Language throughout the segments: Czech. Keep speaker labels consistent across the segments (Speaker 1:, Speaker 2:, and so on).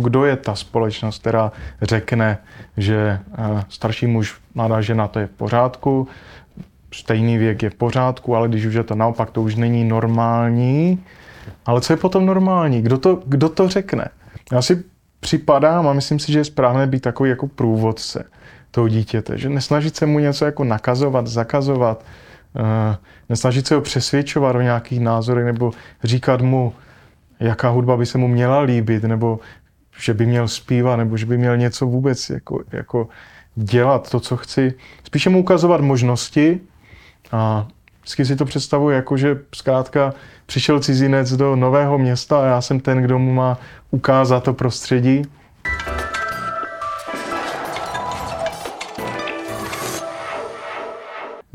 Speaker 1: Kdo je ta společnost, která řekne, že eh, starší muž, mladá žena, to je v pořádku, stejný věk je v pořádku, ale když už je to naopak, to už není normální. Ale co je potom normální? Kdo to, kdo to řekne? Já si připadám a myslím si, že je správné být takový jako průvodce toho dítěte, že nesnažit se mu něco jako nakazovat, zakazovat, uh, nesnažit se ho přesvědčovat o nějakých názorech nebo říkat mu, jaká hudba by se mu měla líbit, nebo že by měl zpívat, nebo že by měl něco vůbec jako, jako dělat to, co chci. Spíše mu ukazovat možnosti a vždycky si to představuji jako, že zkrátka přišel cizinec do nového města a já jsem ten, kdo mu má ukázat to prostředí.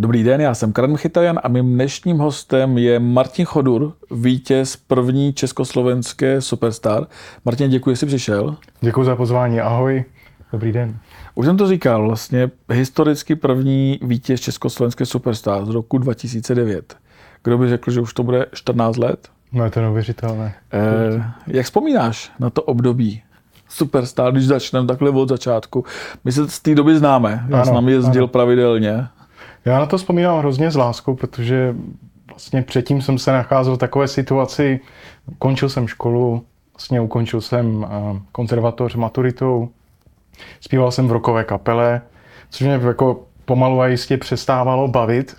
Speaker 2: Dobrý den, já jsem Karan Chytajan a mým dnešním hostem je Martin Chodur, vítěz první československé Superstar. Martin, děkuji, že jsi přišel.
Speaker 1: Děkuji za pozvání, ahoj, dobrý den.
Speaker 2: Už jsem to říkal, vlastně historicky první vítěz československé Superstar z roku 2009. Kdo by řekl, že už to bude 14 let?
Speaker 1: No je to neuvěřitelné.
Speaker 2: Eh, jak vzpomínáš na to období Superstar, když začneme takhle od začátku? My se z té doby známe, já ano, s námi jezdil ano. pravidelně.
Speaker 1: Já na to vzpomínám hrozně s láskou, protože vlastně předtím jsem se nacházel v takové situaci, končil jsem školu, vlastně ukončil jsem eh, konzervatoř maturitou, zpíval jsem v rokové kapele, což mě jako pomalu a jistě přestávalo bavit,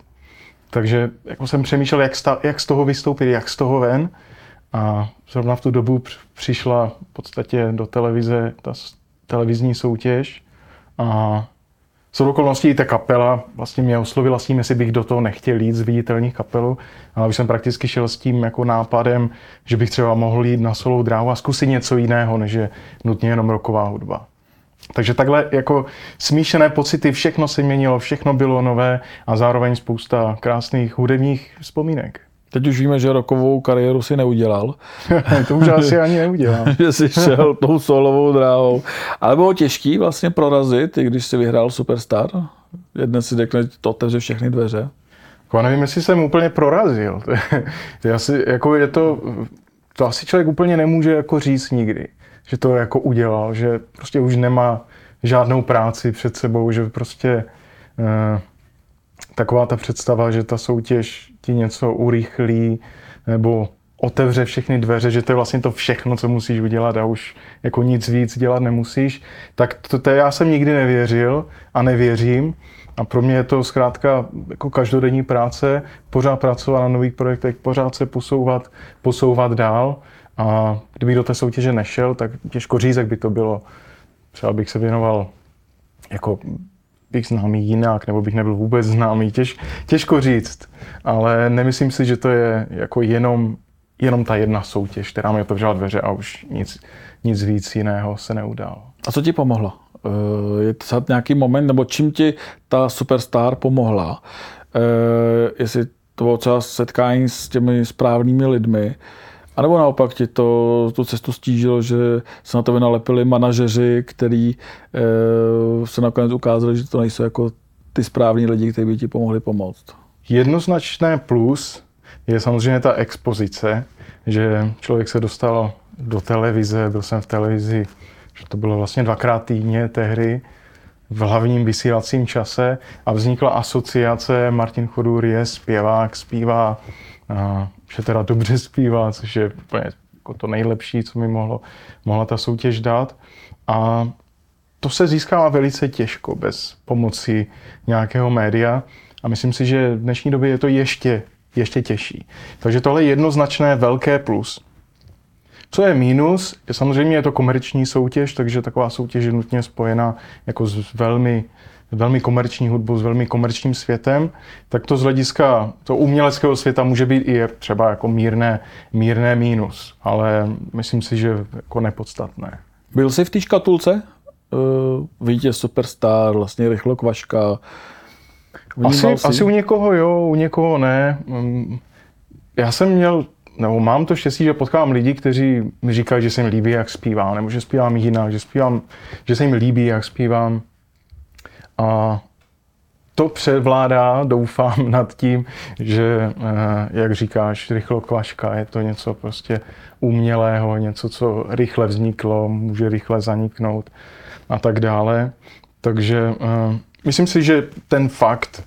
Speaker 1: takže jako jsem přemýšlel, jak, sta, jak z toho vystoupit, jak z toho ven. A zrovna v tu dobu přišla v podstatě do televize ta televizní soutěž. A jsou okolností ta kapela vlastně mě oslovila s tím, jestli bych do toho nechtěl jít z viditelných kapelu, ale už jsem prakticky šel s tím jako nápadem, že bych třeba mohl jít na solou dráhu a zkusit něco jiného, než je nutně jenom roková hudba. Takže takhle jako smíšené pocity, všechno se měnilo, všechno bylo nové a zároveň spousta krásných hudebních vzpomínek.
Speaker 2: Teď už víme, že rokovou kariéru si neudělal.
Speaker 1: to už asi ani neudělám.
Speaker 2: že jsi šel tou solovou dráhou. Ale bylo těžký vlastně prorazit, i když si vyhrál Superstar. Jeden si řekne, to otevře všechny dveře.
Speaker 1: Já nevím, jestli jsem úplně prorazil. to je, asi, jako je to, to asi člověk úplně nemůže jako říct nikdy, že to jako udělal, že prostě už nemá žádnou práci před sebou, že prostě eh, taková ta představa, že ta soutěž ti něco urychlí nebo otevře všechny dveře, že to je vlastně to všechno, co musíš udělat a už jako nic víc dělat nemusíš, tak to, to já jsem nikdy nevěřil a nevěřím. A pro mě je to zkrátka jako každodenní práce, pořád pracovat na nových projektech, pořád se posouvat, posouvat dál. A kdybych do té soutěže nešel, tak těžko říct, jak by to bylo. Třeba bych se věnoval jako bych známý jinak, nebo bych nebyl vůbec známý, Těž, těžko říct. Ale nemyslím si, že to je jako jenom, jenom ta jedna soutěž, která mi otevřela dveře a už nic, nic víc jiného se neudál.
Speaker 2: A co ti pomohlo? Eh, je to nějaký moment, nebo čím ti ta superstar pomohla? Eh, jestli to bylo třeba setkání s těmi správnými lidmi, a nebo naopak ti to, tu cestu stížilo, že se na to nalepili manažeři, který e, se nakonec ukázali, že to nejsou jako ty správní lidi, kteří by ti pomohli pomoct?
Speaker 1: Jednoznačné plus je samozřejmě ta expozice, že člověk se dostal do televize, byl jsem v televizi, že to bylo vlastně dvakrát týdně tehdy, v hlavním vysílacím čase a vznikla asociace Martin Chodur je zpěvák, zpívá že teda dobře zpívá, což je úplně jako to nejlepší, co mi mohlo, mohla ta soutěž dát. A to se získává velice těžko bez pomoci nějakého média a myslím si, že v dnešní době je to ještě, ještě těžší. Takže tohle je jednoznačné velké plus. Co je mínus, samozřejmě je to komerční soutěž, takže taková soutěž je nutně spojená jako s velmi velmi komerční hudbu s velmi komerčním světem, tak to z hlediska to uměleckého světa může být i třeba jako mírné, mírné mínus, ale myslím si, že jako nepodstatné.
Speaker 2: Byl jsi v té škatulce? Uh, vítěz Superstar, vlastně Rychlo Kvaška.
Speaker 1: Asi, asi u někoho jo, u někoho ne. Mm, já jsem měl, nebo mám to štěstí, že potkávám lidi, kteří mi říkají, že se jim líbí, jak zpívám, nebo že zpívám jinak, že, zpívám, že se jim líbí, jak zpívám. A to převládá, doufám, nad tím, že, eh, jak říkáš, rychlokvaška je to něco prostě umělého, něco, co rychle vzniklo, může rychle zaniknout a tak dále. Takže uh, myslím si, že ten fakt,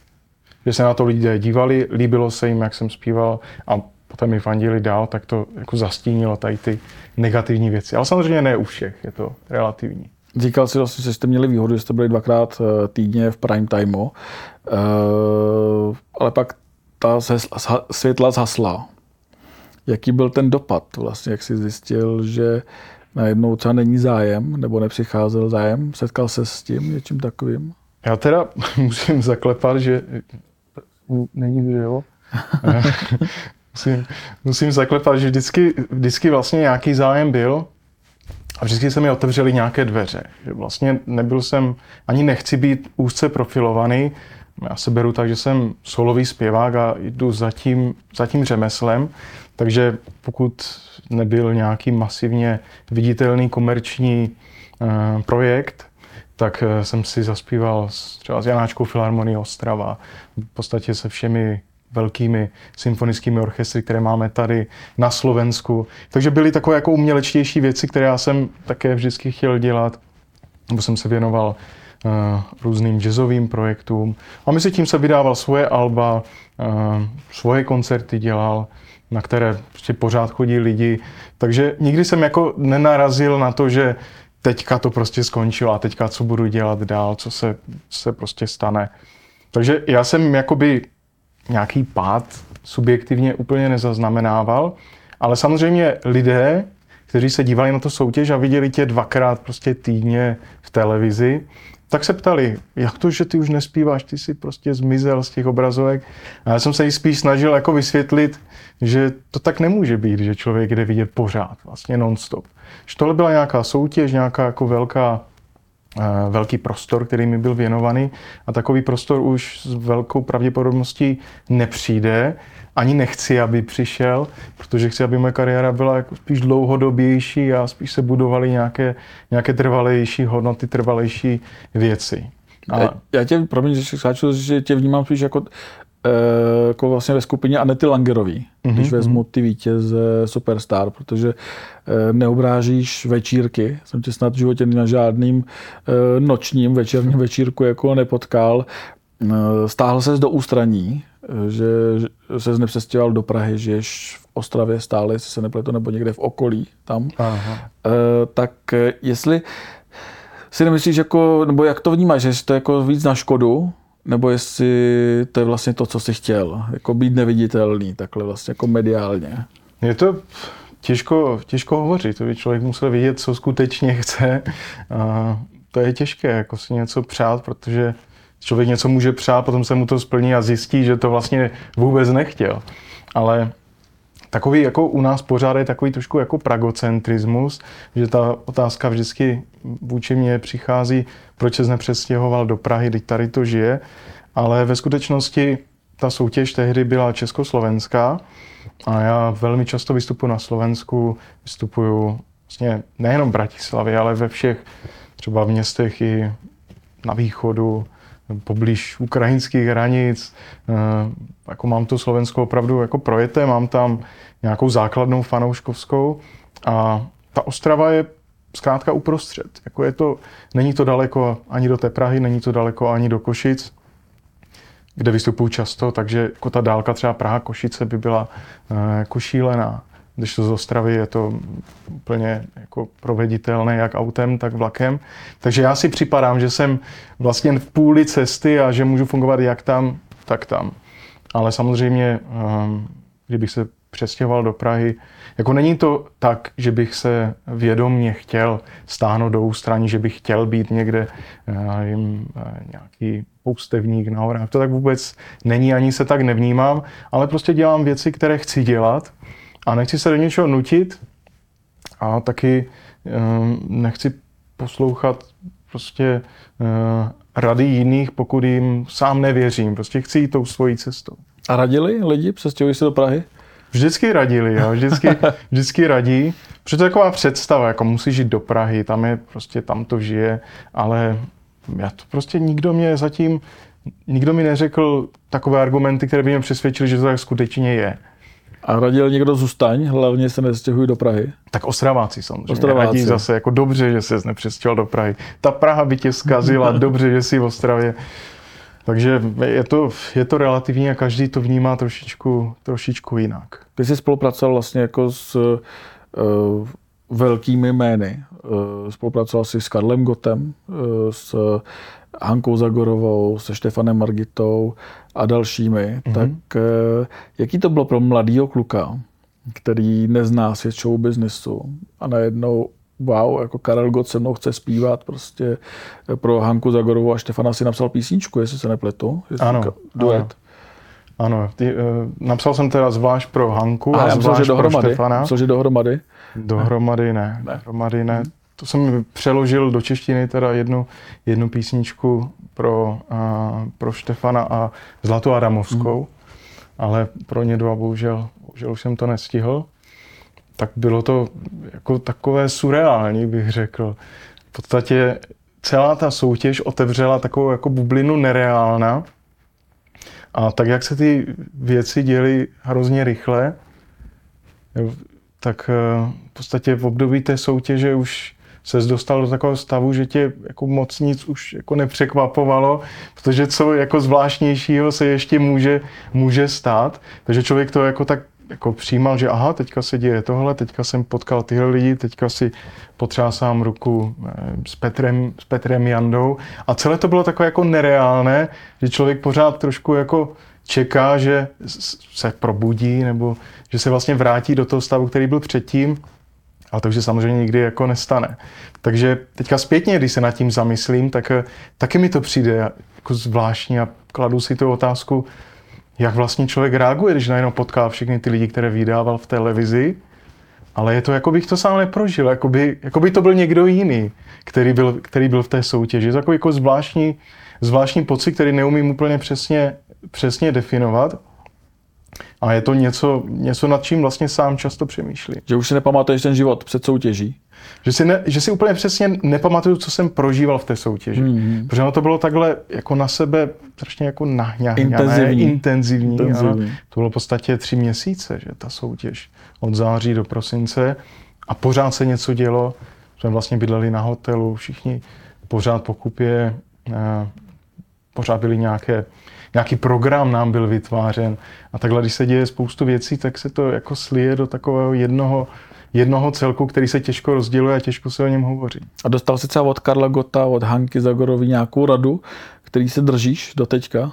Speaker 1: že se na to lidé dívali, líbilo se jim, jak jsem zpíval a potom mi fandili dál, tak to jako zastínilo tady ty negativní věci. Ale samozřejmě ne u všech, je to relativní.
Speaker 2: Říkal jsi vlastně, že jste měli výhodu, že jste byli dvakrát eh, týdně v prime timeu, uh, ale pak ta světla zhasla. Jaký byl ten dopad vlastně, jak jsi zjistil, že najednou třeba není zájem, nebo nepřicházel zájem? Setkal se s tím něčím takovým?
Speaker 1: Já teda musím zaklepat, že není, že jo? musím, musím zaklepat, že vždycky, vždycky vlastně nějaký zájem byl a vždycky se mi otevřely nějaké dveře. Že vlastně nebyl jsem, ani nechci být úzce profilovaný, já se beru tak, že jsem solový zpěvák a jdu za tím, za tím řemeslem, takže pokud nebyl nějaký masivně viditelný komerční uh, projekt, tak uh, jsem si zaspíval třeba s Janáčkou Filharmonií Ostrava, v podstatě se všemi velkými symfonickými orchestry, které máme tady na Slovensku. Takže byly takové jako umělečtější věci, které já jsem také vždycky chtěl dělat, nebo jsem se věnoval uh, různým jazzovým projektům. A mezi tím se vydával svoje alba, uh, svoje koncerty dělal, na které prostě pořád chodí lidi. Takže nikdy jsem jako nenarazil na to, že teďka to prostě skončilo a teďka co budu dělat dál, co se, se prostě stane. Takže já jsem jakoby nějaký pád subjektivně úplně nezaznamenával, ale samozřejmě lidé, kteří se dívali na to soutěž a viděli tě dvakrát prostě týdně v televizi, tak se ptali, jak to, že ty už nespíváš, ty si prostě zmizel z těch obrazovek. A já jsem se jí spíš snažil jako vysvětlit, že to tak nemůže být, že člověk jde vidět pořád, vlastně non-stop. Že tohle byla nějaká soutěž, nějaká jako velká velký prostor, který mi byl věnovaný a takový prostor už s velkou pravděpodobností nepřijde. Ani nechci, aby přišel, protože chci, aby moje kariéra byla jako spíš dlouhodobější a spíš se budovaly nějaké, nějaké trvalejší hodnoty, trvalejší věci.
Speaker 2: A... Já tě, promiň, že skáču, že tě vnímám spíš jako Eh, jako vlastně ve skupině Anety Langerový, mm-hmm. když vezmu mhm. ty vítěze Superstar, protože eh, neobrážíš večírky. Jsem tě snad v životě na žádným eh, nočním večerním večírku jako nepotkal. Stáhl ses do ústraní, že se nepřestěhoval do Prahy, žiješ v Ostravě stále, jestli se nepletu, nebo někde v okolí tam. Aha. Tak jestli si nemyslíš, jako, nebo jak to vnímáš, že to jako víc na škodu, nebo jestli to je vlastně to, co jsi chtěl, jako být neviditelný, takhle vlastně jako mediálně.
Speaker 1: Je to těžko, těžko hovořit, to by člověk musel vidět, co skutečně chce. A to je těžké, jako si něco přát, protože člověk něco může přát, potom se mu to splní a zjistí, že to vlastně vůbec nechtěl. Ale takový jako u nás pořád je takový trošku jako pragocentrismus, že ta otázka vždycky vůči mně přichází, proč se nepřestěhoval do Prahy, teď tady to žije, ale ve skutečnosti ta soutěž tehdy byla československá a já velmi často vystupuji na Slovensku, vystupuju vlastně nejenom v Bratislavě, ale ve všech třeba v městech i na východu, poblíž ukrajinských hranic. Eh, jako mám to Slovensko opravdu jako projete, mám tam nějakou základnou fanouškovskou a ta Ostrava je zkrátka uprostřed. Jako je to, není to daleko ani do té Prahy, není to daleko ani do Košic, kde vystupuju často, takže jako ta dálka třeba Praha-Košice by byla uh, jako šílená. Když to z Ostravy je to úplně jako proveditelné jak autem, tak vlakem. Takže já si připadám, že jsem vlastně v půli cesty a že můžu fungovat jak tam, tak tam. Ale samozřejmě, um, kdybych se přestěhoval do Prahy. Jako není to tak, že bych se vědomně chtěl stáhnout do ústraní, že bych chtěl být někde jim, nějaký poustevník na horách. To tak vůbec není, ani se tak nevnímám, ale prostě dělám věci, které chci dělat a nechci se do něčeho nutit a taky um, nechci poslouchat prostě uh, rady jiných, pokud jim sám nevěřím. Prostě chci jít tou svojí cestou.
Speaker 2: A radili lidi, přestěhují se do Prahy?
Speaker 1: Vždycky radili, jo, vždycky, vždycky radí. Protože to je taková představa, jako musíš jít do Prahy, tam je prostě, tam to žije, ale já to prostě nikdo mě zatím nikdo mi neřekl takové argumenty, které by mě přesvědčily, že to tak skutečně je.
Speaker 2: A radil někdo zůstaň, hlavně se nestěhují do Prahy?
Speaker 1: Tak Ostraváci samozřejmě.
Speaker 2: Ostraváci.
Speaker 1: Radí zase jako dobře, že se nepřestěhoval do Prahy. Ta Praha by tě zkazila, dobře, že jsi v Ostravě. Takže je to, je to relativní a každý to vnímá trošičku, trošičku jinak.
Speaker 2: Ty jsi spolupracoval vlastně jako s uh, velkými jmény. Uh, spolupracoval jsi s Karlem Gotem, uh, s Hankou Zagorovou, se Štefanem Margitou a dalšími. Mm-hmm. Tak uh, jaký to bylo pro mladého kluka, který nezná svět show businessu a najednou wow, jako Karel Gott se mnou chce zpívat prostě pro Hanku Zagorovou a Štefana si napsal písničku, jestli se nepletu. Jestli
Speaker 1: ano, duet. Ano. Ano, ty, uh, napsal jsem teda zvlášť pro Hanku a, a zvlášť myslel, že dohromady, pro Štefana.
Speaker 2: Myslel, že dohromady?
Speaker 1: Dohromady ne. ne. Dohromady ne. To jsem přeložil do češtiny teda jednu, jednu písničku pro, uh, pro Štefana a Zlatou Adamovskou, hmm. ale pro ně dva bohužel, bohužel už jsem to nestihl. Tak bylo to jako takové surreální, bych řekl. V podstatě celá ta soutěž otevřela takovou jako bublinu nereálna, a tak, jak se ty věci děly hrozně rychle, tak eh, v podstatě v období té soutěže už se dostal do takového stavu, že tě jako moc nic už jako nepřekvapovalo, protože co jako zvláštnějšího se ještě může, může stát. Takže člověk to jako tak jako přijímal, že aha, teďka se děje tohle, teďka jsem potkal tyhle lidi, teďka si potřásám ruku eh, s Petrem, s Petrem Jandou a celé to bylo takové jako nereálné, že člověk pořád trošku jako čeká, že se probudí nebo že se vlastně vrátí do toho stavu, který byl předtím, a to už se samozřejmě nikdy jako nestane. Takže teďka zpětně, když se nad tím zamyslím, tak eh, taky mi to přijde jako zvláštní a kladu si tu otázku, jak vlastně člověk reaguje, když najednou potká všechny ty lidi, které vydával v televizi, ale je to, jako bych to sám neprožil, jako by, jako by to byl někdo jiný, který byl, který byl v té soutěži. Je to jako, jako zvláštní, zvláštní pocit, který neumím úplně přesně, přesně definovat. A je to něco, něco, nad čím vlastně sám často přemýšlím.
Speaker 2: Že už si nepamatuješ ten život před soutěží?
Speaker 1: Že si, ne, že si úplně přesně nepamatuju, co jsem prožíval v té soutěži. Mm-hmm. Protože ono to bylo takhle jako na sebe strašně jako nahňané,
Speaker 2: intenzivní.
Speaker 1: intenzivní, intenzivní. Ano. To bylo v podstatě tři měsíce, že ta soutěž od září do prosince a pořád se něco dělo. Jsme vlastně bydleli na hotelu, všichni pořád pokupě, eh, pořád byly nějaké nějaký program nám byl vytvářen. A takhle, když se děje spoustu věcí, tak se to jako slije do takového jednoho, jednoho celku, který se těžko rozděluje a těžko se o něm hovoří.
Speaker 2: A dostal jsi třeba od Karla Gota, od Hanky Zagorovi nějakou radu, který se držíš do teďka?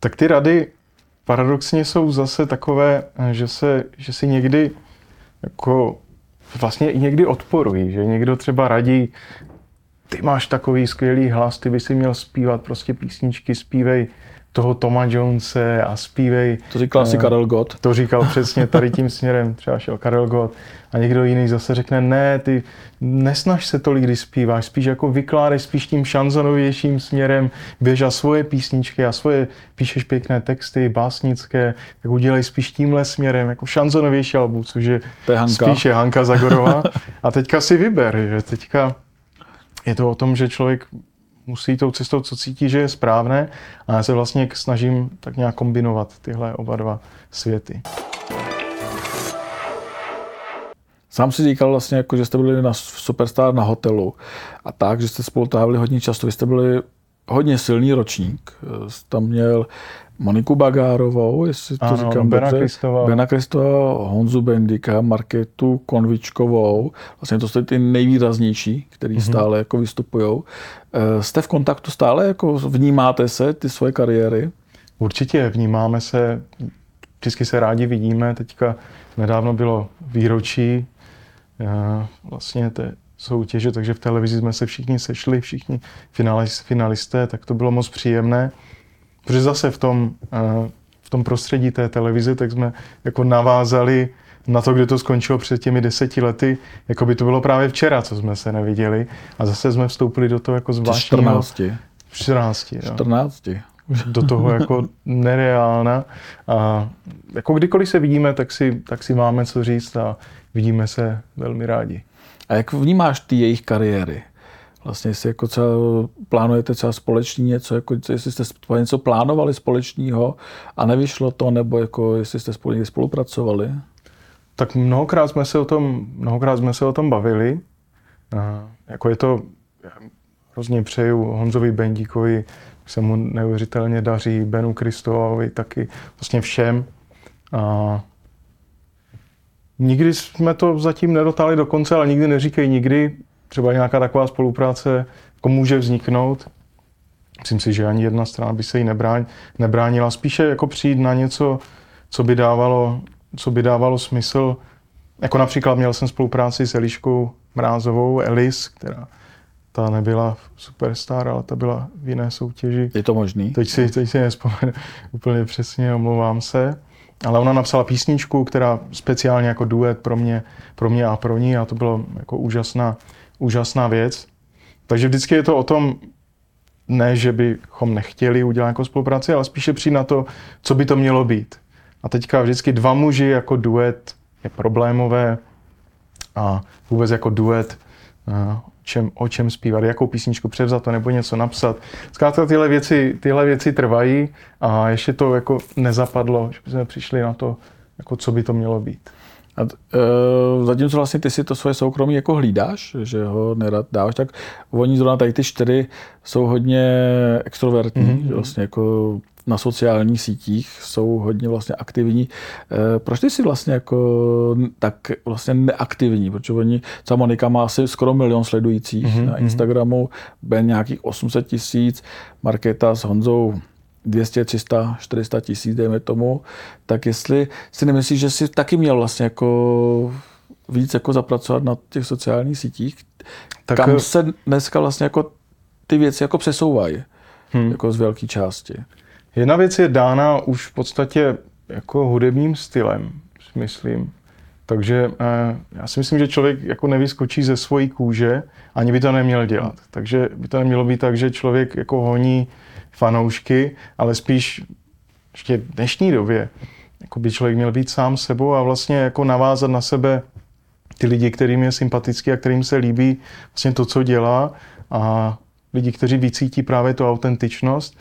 Speaker 1: Tak ty rady paradoxně jsou zase takové, že, se, že si někdy jako vlastně i někdy odporují, že někdo třeba radí, ty máš takový skvělý hlas, ty by si měl zpívat prostě písničky, zpívej toho Toma Jonese a zpívej.
Speaker 2: To říkal asi uh, Karel Gott.
Speaker 1: To říkal přesně tady tím směrem, třeba šel Karel Gott. A někdo jiný zase řekne, ne, ty nesnaž se tolik, když zpíváš, spíš jako vykládej spíš tím šanzonovějším směrem, běž a svoje písničky a svoje, píšeš pěkné texty, básnické, tak udělej spíš tímhle směrem, jako šanzonovější album, což je,
Speaker 2: to je Hanka.
Speaker 1: spíše Hanka Zagorová. a teďka si vyber, že teďka je to o tom, že člověk musí tou cestou, co cítí, že je správné a já se vlastně snažím tak nějak kombinovat tyhle oba dva světy.
Speaker 2: Sám si říkal vlastně, jako, že jste byli na Superstar na hotelu a tak, že jste spolu trávili hodně často. Vy jste byli hodně silný ročník. Tam měl Moniku Bagárovou, jestli to
Speaker 1: ano,
Speaker 2: říkám
Speaker 1: Bena
Speaker 2: dobře.
Speaker 1: Kristova.
Speaker 2: Bena Kristova, Honzu Bendika, Marketu Konvičkovou. Vlastně to jsou ty nejvýraznější, který mm-hmm. stále jako vystupují. Eh, jste v kontaktu stále? Jako vnímáte se ty svoje kariéry?
Speaker 1: Určitě vnímáme se, vždycky se rádi vidíme. Teďka nedávno bylo výročí eh, vlastně té soutěže, takže v televizi jsme se všichni sešli, všichni finalisté, tak to bylo moc příjemné. Protože zase v tom, eh, v tom prostředí té televize, tak jsme jako navázali na to, kde to skončilo před těmi deseti lety, jako by to bylo právě včera, co jsme se neviděli. A zase jsme vstoupili do toho jako zvláštního...
Speaker 2: 14.
Speaker 1: 14. Jo.
Speaker 2: 14.
Speaker 1: Do toho jako nereálna. A jako kdykoliv se vidíme, tak si, tak si máme co říct a vidíme se velmi rádi.
Speaker 2: A jak vnímáš ty jejich kariéry? Vlastně jestli jako třeba plánujete třeba společný něco, jako jestli jste něco plánovali společného a nevyšlo to, nebo jako jestli jste spolu spolupracovali?
Speaker 1: Tak mnohokrát jsme se o tom, mnohokrát jsme se o tom bavili. A jako je to, hrozně přeju Honzovi Bendíkovi, se mu neuvěřitelně daří, Benu Kristovovi, taky vlastně všem. A nikdy jsme to zatím nedotáhli do konce, ale nikdy neříkej nikdy. Třeba nějaká taková spolupráce jako může vzniknout. Myslím si, že ani jedna strana by se jí nebrán, nebránila. Spíše jako přijít na něco, co by dávalo, co by dávalo smysl. Jako například měl jsem spolupráci s Eliškou Mrázovou, Elis, která ta nebyla superstar, ale ta byla v jiné soutěži.
Speaker 2: Je to možný?
Speaker 1: Teď si, teď si nespomenu úplně přesně, omlouvám se. Ale ona napsala písničku, která speciálně jako duet pro mě, pro mě a pro ní a to bylo jako úžasná, úžasná věc. Takže vždycky je to o tom, ne, že bychom nechtěli udělat jako spolupráci, ale spíše přijít na to, co by to mělo být. A teďka vždycky dva muži jako duet je problémové a vůbec jako duet čem, o čem zpívat, jakou písničku převzat to nebo něco napsat. Zkrátka tyhle věci, tyhle věci trvají a ještě to jako nezapadlo, že jsme přišli na to, jako co by to mělo být.
Speaker 2: A e, zatímco vlastně ty si to svoje soukromí jako hlídáš, že ho nerad dáváš, tak oni zrovna tady ty čtyři jsou hodně extrovertní, mm-hmm. vlastně jako na sociálních sítích jsou hodně vlastně aktivní. Eh, proč ty jsi vlastně jako tak vlastně neaktivní? Protože oni, ta Monika má asi skoro milion sledujících mm-hmm. na Instagramu, Ben nějakých 800 tisíc, Markéta s Honzou 200, 300, 400 tisíc, dejme tomu, tak jestli si nemyslíš, že jsi taky měl vlastně jako víc jako zapracovat na těch sociálních sítích, tak kam eh, se dneska vlastně jako ty věci jako přesouvají, hmm. jako z velké části.
Speaker 1: Jedna věc je dána už v podstatě jako hudebním stylem, myslím. Takže eh, já si myslím, že člověk jako nevyskočí ze svojí kůže, ani by to neměl dělat. Takže by to nemělo být tak, že člověk jako honí fanoušky, ale spíš ještě v dnešní době jako by člověk měl být sám sebou a vlastně jako navázat na sebe ty lidi, kterým je sympatický a kterým se líbí vlastně to, co dělá a lidi, kteří vycítí právě tu autentičnost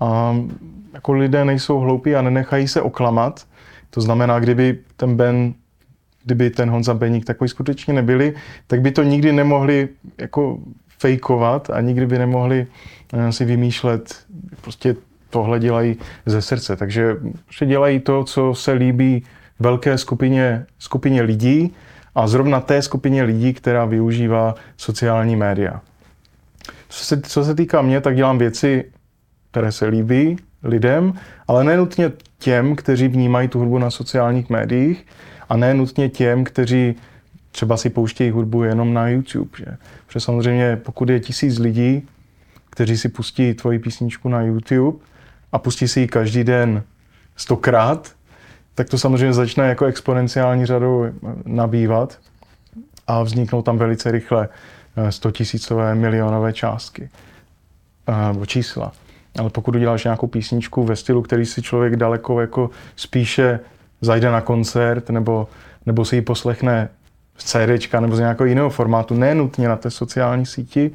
Speaker 1: a jako lidé nejsou hloupí a nenechají se oklamat. To znamená, kdyby ten Ben, kdyby ten Honza Beník takový skutečně nebyli, tak by to nikdy nemohli jako fejkovat a nikdy by nemohli eh, si vymýšlet, prostě tohle dělají ze srdce. Takže prostě dělají to, co se líbí velké skupině, skupině lidí a zrovna té skupině lidí, která využívá sociální média. Co se, co se týká mě, tak dělám věci, které se líbí lidem, ale nenutně těm, kteří vnímají tu hudbu na sociálních médiích a nenutně těm, kteří třeba si pouštějí hudbu jenom na YouTube. Že? Protože samozřejmě pokud je tisíc lidí, kteří si pustí tvoji písničku na YouTube a pustí si ji každý den stokrát, tak to samozřejmě začne jako exponenciální řadou nabývat a vzniknou tam velice rychle 100 eh, tisícové milionové částky eh, nebo čísla. Ale pokud uděláš nějakou písničku ve stylu, který si člověk daleko jako spíše zajde na koncert nebo, nebo si ji poslechne z CD nebo z nějakého jiného formátu, ne nutně na té sociální síti,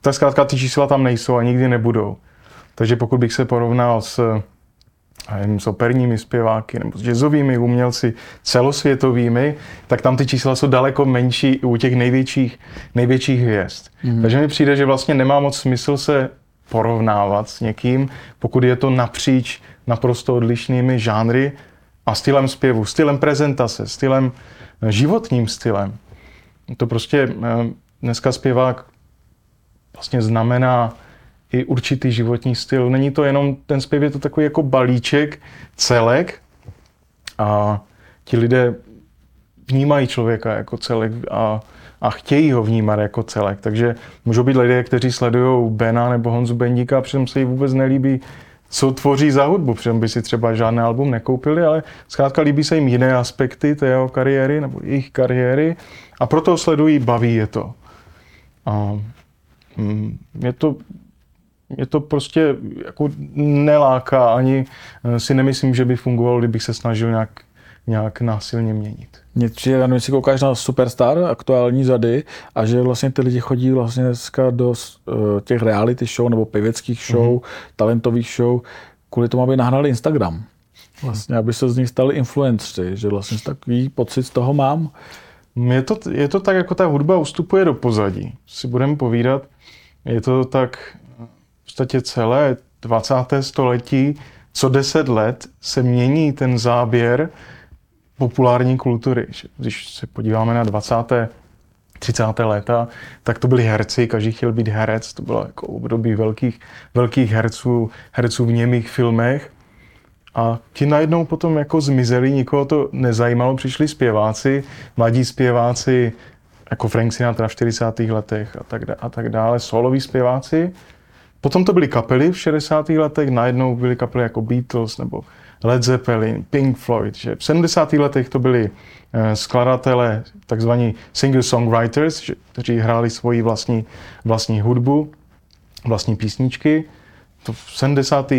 Speaker 1: tak zkrátka ty čísla tam nejsou a nikdy nebudou. Takže pokud bych se porovnal s, nevím, s operními zpěváky nebo s jazzovými umělci celosvětovými, tak tam ty čísla jsou daleko menší u těch největších, největších hvězd. Mm. Takže mi přijde, že vlastně nemá moc smysl se porovnávat s někým, pokud je to napříč naprosto odlišnými žánry a stylem zpěvu, stylem prezentace, stylem, životním stylem. To prostě eh, dneska zpěvák vlastně znamená i určitý životní styl. Není to jenom ten zpěv, je to takový jako balíček, celek a ti lidé vnímají člověka jako celek a a chtějí ho vnímat jako celek. Takže můžou být lidé, kteří sledují Bena nebo Honzu Bendíka a přitom se jí vůbec nelíbí, co tvoří za hudbu, přitom by si třeba žádný album nekoupili, ale zkrátka líbí se jim jiné aspekty té jeho kariéry nebo jejich kariéry a proto sledují, baví je to. A mm, je to je to prostě jako neláká, ani eh, si nemyslím, že by fungovalo, kdybych se snažil nějak nějak násilně měnit.
Speaker 2: Mně přijde, když si koukáš na Superstar, aktuální řady, a že vlastně ty lidi chodí vlastně dneska do uh, těch reality show nebo pěveckých show, mm-hmm. talentových show, kvůli tomu, aby nahnali Instagram. Vlastně, aby se z nich stali influenceri, že vlastně takový pocit z toho mám.
Speaker 1: Je to, je to tak, jako ta hudba ustupuje do pozadí. Si budeme povídat, je to tak v podstatě celé 20. století, co 10 let se mění ten záběr populární kultury. Když se podíváme na 20. 30. léta, tak to byli herci, každý chtěl být herec, to bylo jako období velkých, velkých herců, herců v němých filmech. A ti najednou potom jako zmizeli, nikoho to nezajímalo, přišli zpěváci, mladí zpěváci, jako Frank Sinatra v 40. letech a tak, a tak dále, soloví zpěváci. Potom to byly kapely v 60. letech, najednou byly kapely jako Beatles nebo Led Zeppelin, Pink Floyd. Že v 70. letech to byli eh, skladatelé, takzvaní singer-songwriters, kteří hráli svoji vlastní, vlastní hudbu, vlastní písničky. To v 70.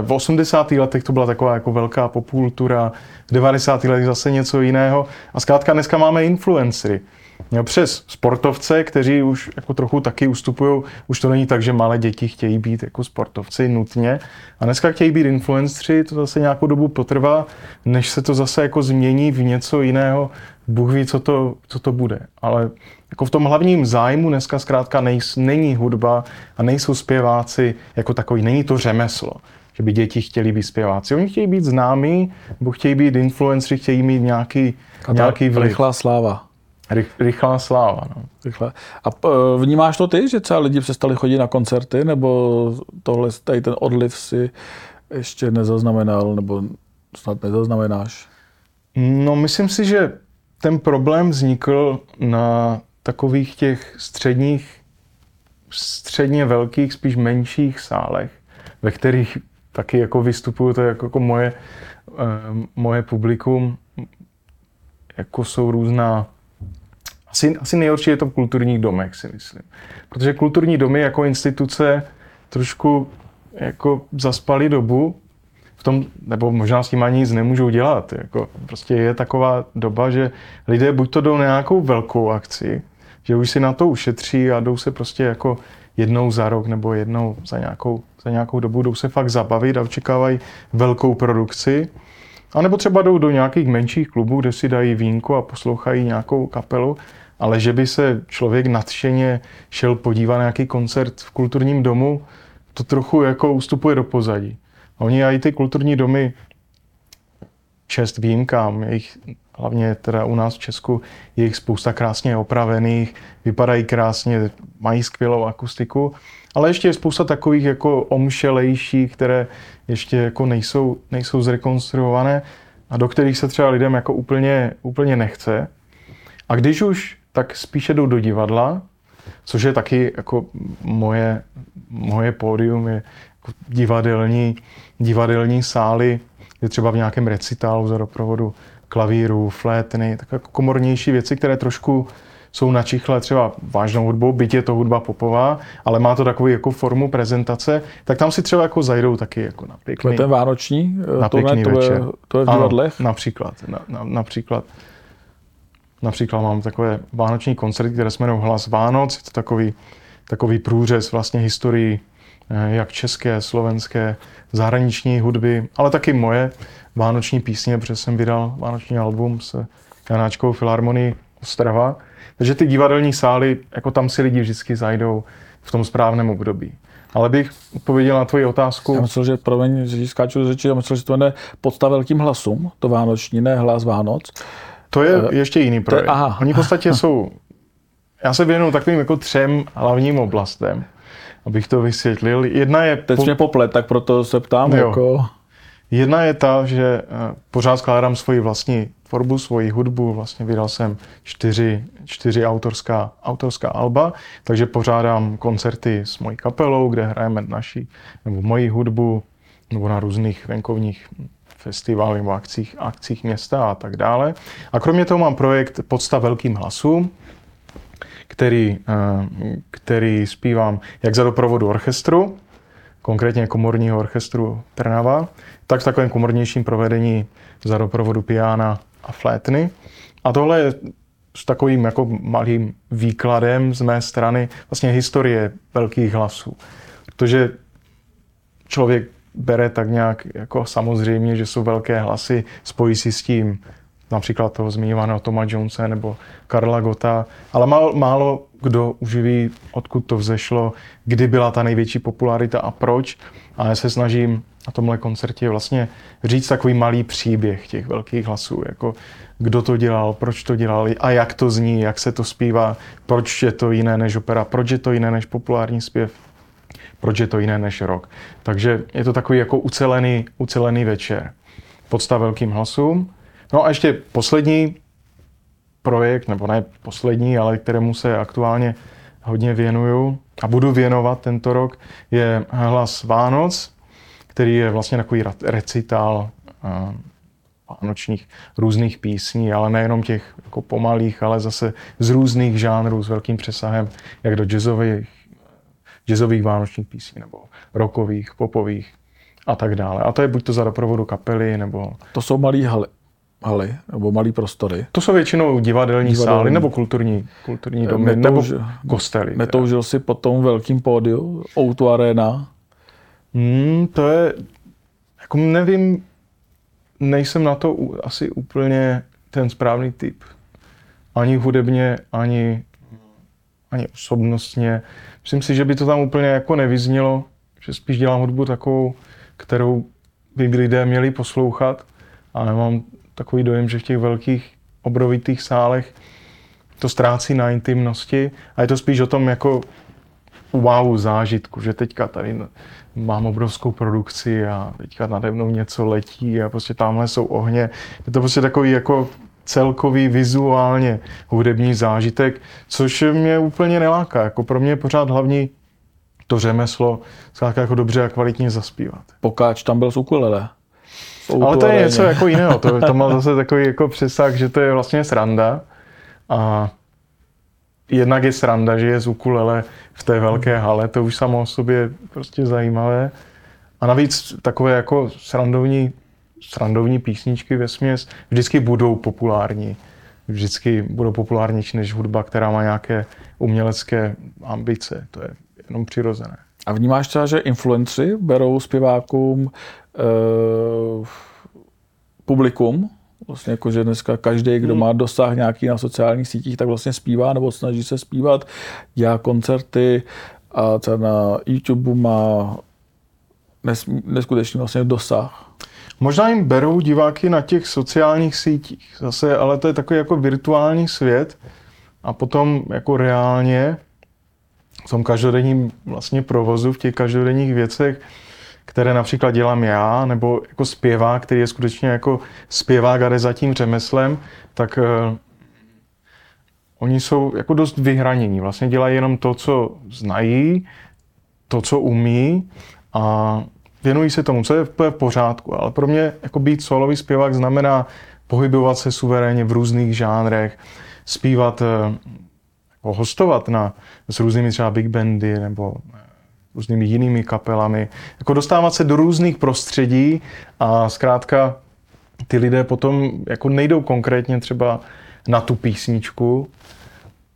Speaker 1: v 80. letech to byla taková jako velká popultura, v 90. letech zase něco jiného. A zkrátka dneska máme influencery. Jo, přes sportovce, kteří už jako trochu taky ustupují, už to není tak, že malé děti chtějí být jako sportovci nutně. A dneska chtějí být influenceri, to zase nějakou dobu potrvá, než se to zase jako změní v něco jiného. Bůh ví, co to, co to bude. Ale jako v tom hlavním zájmu dneska zkrátka nejs, není hudba a nejsou zpěváci jako takový, není to řemeslo že by děti chtěli být zpěváci. Oni chtějí být známí, nebo chtějí být influenceri, chtějí mít nějaký, nějaký vliv.
Speaker 2: Rychlá sláva.
Speaker 1: Rych, rychlá sláva. No.
Speaker 2: Rychle. A e, vnímáš to ty, že třeba lidi přestali chodit na koncerty, nebo tohle, tady ten odliv si ještě nezaznamenal, nebo snad nezaznamenáš?
Speaker 1: No, myslím si, že ten problém vznikl na takových těch středních, středně velkých, spíš menších sálech, ve kterých taky jako vystupuju, to je jako, jako moje, e, moje publikum, jako jsou různá asi, asi nejhorší je to v kulturních domech, si myslím. Protože kulturní domy jako instituce trošku jako zaspali dobu, v tom, nebo možná s tím ani nic nemůžou dělat. Jako prostě je taková doba, že lidé buď to jdou na nějakou velkou akci, že už si na to ušetří a jdou se prostě jako jednou za rok nebo jednou za nějakou, za nějakou dobu jdou se fakt zabavit a očekávají velkou produkci. A nebo třeba jdou do nějakých menších klubů, kde si dají vínko a poslouchají nějakou kapelu ale že by se člověk nadšeně šel podívat na nějaký koncert v kulturním domu, to trochu jako ustupuje do pozadí. Oni a i ty kulturní domy, čest výjimkám, jejich, hlavně teda u nás v Česku, je jich spousta krásně opravených, vypadají krásně, mají skvělou akustiku, ale ještě je spousta takových jako omšelejších, které ještě jako nejsou, nejsou zrekonstruované a do kterých se třeba lidem jako úplně, úplně nechce. A když už tak spíše jdou do divadla, což je taky jako moje, moje pódium, je jako divadelní, divadelní sály, je třeba v nějakém recitálu za doprovodu klavíru, flétny, tak jako komornější věci, které trošku jsou načichlé třeba vážnou hudbou, byť je to hudba popová, ale má to takovou jako formu prezentace, tak tam si třeba jako zajdou taky jako na pěkný.
Speaker 2: To je vánoční?
Speaker 1: Na pěkný to, večer.
Speaker 2: Je, to je v divadlech?
Speaker 1: Ano, například. Na, na, například. Například mám takové vánoční koncerty, které se jmenují Hlas Vánoc. Je to takový, takový průřez vlastně historii eh, jak české, slovenské, zahraniční hudby, ale taky moje vánoční písně, protože jsem vydal vánoční album s Janáčkou Filharmonii Ostrava. Takže ty divadelní sály, jako tam si lidi vždycky zajdou v tom správném období. Ale bych odpověděl na tvoji otázku.
Speaker 2: Já myslel, že, promiň, že skáču řeči, já myslel, že to je podsta velkým hlasům, to vánoční, ne hlas Vánoc.
Speaker 1: To je uh, ještě jiný projekt. To, aha. Oni v podstatě jsou, já se věnuju takovým jako třem hlavním oblastem, abych to vysvětlil. Jedna je...
Speaker 2: Teď po... mě poplet, tak proto se ptám. Jo. Jako...
Speaker 1: Jedna je ta, že eh, pořád skládám svoji vlastní tvorbu, svoji hudbu. Vlastně vydal jsem čtyři, čtyři autorská, autorská alba, takže pořádám koncerty s mojí kapelou, kde hrajeme naší nebo moji hudbu, nebo na různých venkovních festivaly nebo akcích, akcích města a tak dále. A kromě toho mám projekt Podsta velkým hlasům, který, eh, který zpívám jak za doprovodu orchestru, konkrétně komorního orchestru Trnava, tak v takovém komornějším provedení za doprovodu piana a flétny. A tohle je s takovým jako malým výkladem z mé strany vlastně historie velkých hlasů. Protože člověk bere tak nějak jako samozřejmě, že jsou velké hlasy, spojí si s tím například toho zmiňovaného Toma Jonesa nebo Karla Gota, ale málo, málo kdo už ví, odkud to vzešlo, kdy byla ta největší popularita a proč. A já se snažím na tomhle koncertě vlastně říct takový malý příběh těch velkých hlasů, jako kdo to dělal, proč to dělali a jak to zní, jak se to zpívá, proč je to jiné než opera, proč je to jiné než populární zpěv, proč je to jiné než rock. Takže je to takový jako ucelený, ucelený večer. Podsta velkým hlasům. No a ještě poslední projekt, nebo ne poslední, ale kterému se aktuálně hodně věnuju a budu věnovat tento rok, je Hlas Vánoc, který je vlastně takový recitál vánočních různých písní, ale nejenom těch jako pomalých, ale zase z různých žánrů s velkým přesahem, jak do jazzových, jazzových vánočních písní, nebo rockových, popových a tak dále. A to je buď to za doprovodu kapely, nebo...
Speaker 2: To jsou malý haly, haly nebo malý prostory.
Speaker 1: To jsou většinou divadelní, divadelní. sály nebo kulturní, kulturní domy, Netouž, nebo kostely.
Speaker 2: Netoužil si po tom velkým pódiu, Outu Arena?
Speaker 1: Hmm, to je, jako nevím, nejsem na to asi úplně ten správný typ. Ani hudebně, ani, ani osobnostně. Myslím si, že by to tam úplně jako nevyznělo, že spíš dělám hudbu takovou, kterou by lidé měli poslouchat. A nemám takový dojem, že v těch velkých obrovitých sálech to ztrácí na intimnosti a je to spíš o tom jako wow zážitku, že teďka tady mám obrovskou produkci a teďka nade mnou něco letí a prostě tamhle jsou ohně. Je to prostě takový jako celkový vizuálně hudební zážitek, což mě úplně neláká. Jako pro mě je pořád hlavní to řemeslo, zkrátka jako dobře a kvalitně zaspívat.
Speaker 2: Pokáč tam byl z ukulele.
Speaker 1: Ale to je něco jako jiného. To, to má zase takový jako přesah, že to je vlastně sranda. A jednak je sranda, že je z ukulele v té velké hale, to už samo o sobě prostě zajímavé. A navíc takové jako srandovní, srandovní písničky ve směs vždycky budou populární. Vždycky budou populárnější než hudba, která má nějaké umělecké ambice. To je jenom přirozené.
Speaker 2: A vnímáš třeba, že influenci berou zpěvákům e, publikum Vlastně jako, že dneska každý, kdo má dosah nějaký na sociálních sítích, tak vlastně zpívá nebo snaží se zpívat, dělá koncerty a třeba na YouTube má neskutečný vlastně dosah.
Speaker 1: Možná jim berou diváky na těch sociálních sítích. Zase, ale to je takový jako virtuální svět a potom jako reálně v tom každodenním vlastně provozu, v těch každodenních věcech, které například dělám já, nebo jako zpěvák, který je skutečně jako zpěvák a jde za tím řemeslem, tak uh, oni jsou jako dost vyhranění. Vlastně dělají jenom to, co znají, to, co umí a věnují se tomu, co je v pořádku. Ale pro mě jako být solový zpěvák znamená pohybovat se suverénně v různých žánrech, zpívat, jako hostovat na, s různými třeba big bandy nebo různými jinými kapelami. Jako dostávat se do různých prostředí a zkrátka ty lidé potom jako nejdou konkrétně třeba na tu písničku,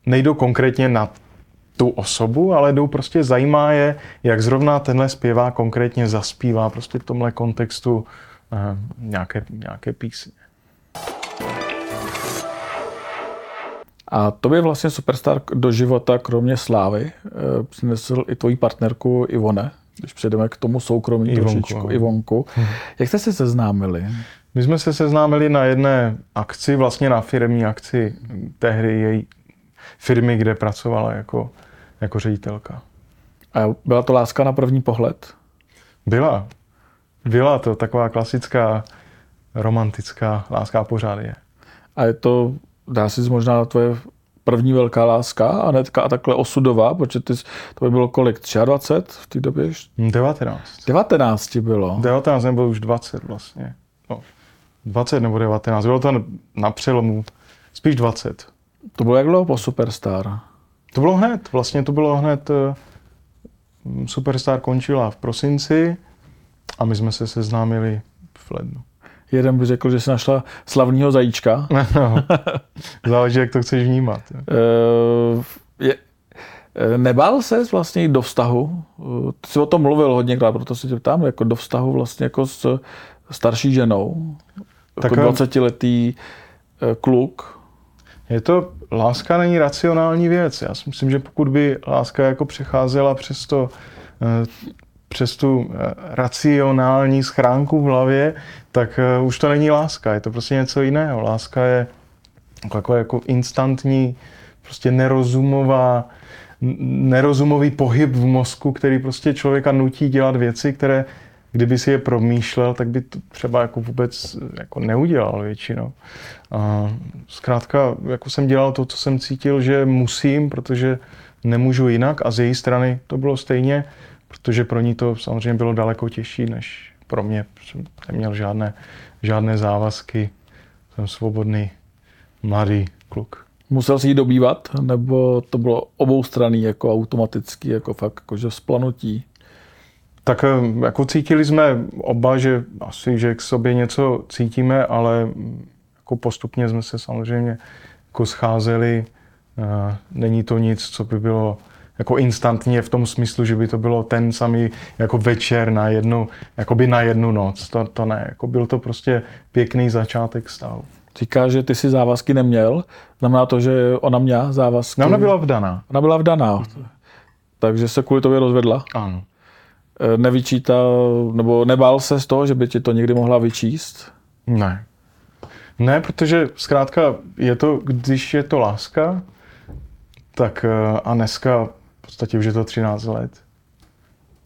Speaker 1: nejdou konkrétně na tu osobu, ale jdou prostě, zajímá je, jak zrovna tenhle zpěvá konkrétně zaspívá prostě v tomhle kontextu eh, nějaké, nějaké písně.
Speaker 2: A to by vlastně Superstar do života, kromě slávy, eh, přinesl i tvoji partnerku Ivone, když přejdeme k tomu soukromí Ivonku, trošičku, Ivonku. Hmm. Jak jste se seznámili?
Speaker 1: My jsme se seznámili na jedné akci, vlastně na firmní akci tehdy její firmy, kde pracovala jako, jako ředitelka.
Speaker 2: A byla to láska na první pohled?
Speaker 1: Byla. Byla to taková klasická romantická láska pořád je.
Speaker 2: A je to dá si možná tvoje první velká láska a netka a takhle osudová, protože ty, to by bylo kolik, 23 v té době?
Speaker 1: 19.
Speaker 2: 19 ti bylo.
Speaker 1: 19 nebo už 20 vlastně. No, 20 nebo 19, bylo to na přelomu, spíš 20.
Speaker 2: To bylo jak dlouho po Superstar?
Speaker 1: To bylo hned, vlastně to bylo hned, eh, Superstar končila v prosinci a my jsme se seznámili v lednu.
Speaker 2: Jeden by řekl, že si našla slavního zajíčka.
Speaker 1: No, záleží, jak to chceš vnímat.
Speaker 2: Uh, je, Nebál se vlastně do vztahu? Ty jsi o tom mluvil hodněkrát, proto se tě ptám, jako do vztahu vlastně jako s starší ženou, jako 20-letý kluk.
Speaker 1: Je to, láska není racionální věc. Já si myslím, že pokud by láska jako přecházela přes to, přes tu racionální schránku v hlavě, tak už to není láska, je to prostě něco jiného. Láska je jako, jako instantní, prostě nerozumová, nerozumový pohyb v mozku, který prostě člověka nutí dělat věci, které kdyby si je promýšlel, tak by to třeba jako vůbec jako neudělal většinou. A zkrátka, jako jsem dělal to, co jsem cítil, že musím, protože nemůžu jinak a z její strany to bylo stejně, protože pro ní to samozřejmě bylo daleko těžší než pro mě. Jsem neměl žádné, žádné závazky, jsem svobodný mladý kluk.
Speaker 2: Musel si ji dobývat, nebo to bylo oboustranný, jako automaticky, jako fakt, jako že splanutí?
Speaker 1: Tak eh, jako cítili jsme oba, že asi, že k sobě něco cítíme, ale jako postupně jsme se samozřejmě jako scházeli. Eh, není to nic, co by bylo jako instantně v tom smyslu, že by to bylo ten samý jako večer na jednu, jakoby na jednu noc. To, to ne, jako byl to prostě pěkný začátek stavu.
Speaker 2: Říká, že ty si závazky neměl. Znamená to, že ona měla závazky?
Speaker 1: Ona byla vdaná.
Speaker 2: Ona byla vdaná. Mm. Takže se kvůli tobě rozvedla?
Speaker 1: Ano.
Speaker 2: E, nevyčítal, nebo nebál se z toho, že by ti to někdy mohla vyčíst?
Speaker 1: Ne. Ne, protože zkrátka je to, když je to láska, tak e, a dneska v podstatě už je to 13 let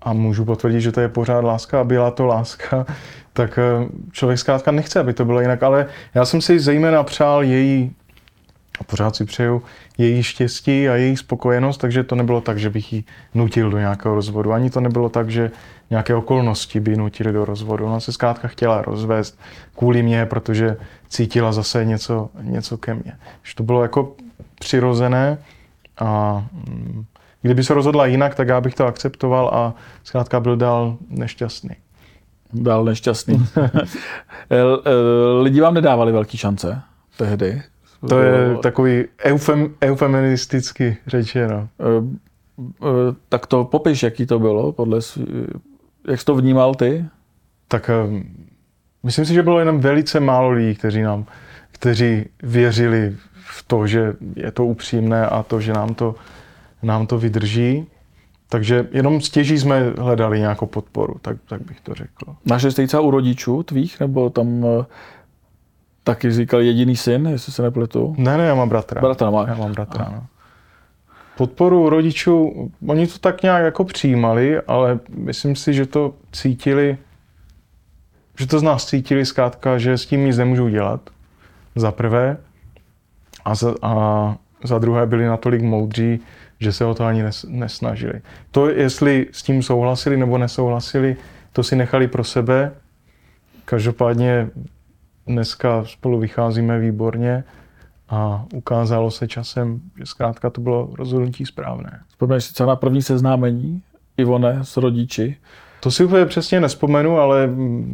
Speaker 1: a můžu potvrdit, že to je pořád láska a byla to láska, tak eh, člověk zkrátka nechce, aby to bylo jinak. Ale já jsem si zejména přál její, a pořád si přeju, její štěstí a její spokojenost, takže to nebylo tak, že bych ji nutil do nějakého rozvodu. Ani to nebylo tak, že nějaké okolnosti by nutili do rozvodu. Ona se zkrátka chtěla rozvést kvůli mě, protože cítila zase něco, něco ke mně. Že to bylo jako přirozené a mm, kdyby se rozhodla jinak, tak já bych to akceptoval a zkrátka byl dál nešťastný
Speaker 2: dál nešťastný. Eh, eh, lidi vám nedávali velký šance tehdy.
Speaker 1: To je takový eufem, eufemisticky řečeno.
Speaker 2: Eh, tak to popiš, jaký to bylo, podle svý, jak jsi to vnímal ty?
Speaker 1: Tak myslím si, že bylo jenom velice málo lidí, kteří nám, kteří věřili v to, že je to upřímné a to, že nám to, nám to vydrží. Takže jenom stěží jsme hledali nějakou podporu, tak, tak bych to řekl.
Speaker 2: Máš jsi třeba u rodičů tvých, nebo tam eh, taky říkal jediný syn, jestli se nepletu?
Speaker 1: Ne, ne, já mám bratra.
Speaker 2: Bratra máš?
Speaker 1: Já mám bratra, no. Podporu rodičů, oni to tak nějak jako přijímali, ale myslím si, že to cítili, že to z nás cítili zkrátka, že s tím nic nemůžou dělat, za prvé. A za, a za druhé byli natolik moudří, že se o to ani nesnažili. To, jestli s tím souhlasili nebo nesouhlasili, to si nechali pro sebe. Každopádně dneska spolu vycházíme výborně a ukázalo se časem, že zkrátka to bylo rozhodnutí správné.
Speaker 2: Vzpomeneš si co na první seznámení Ivone s rodiči?
Speaker 1: To si úplně přesně nespomenu, ale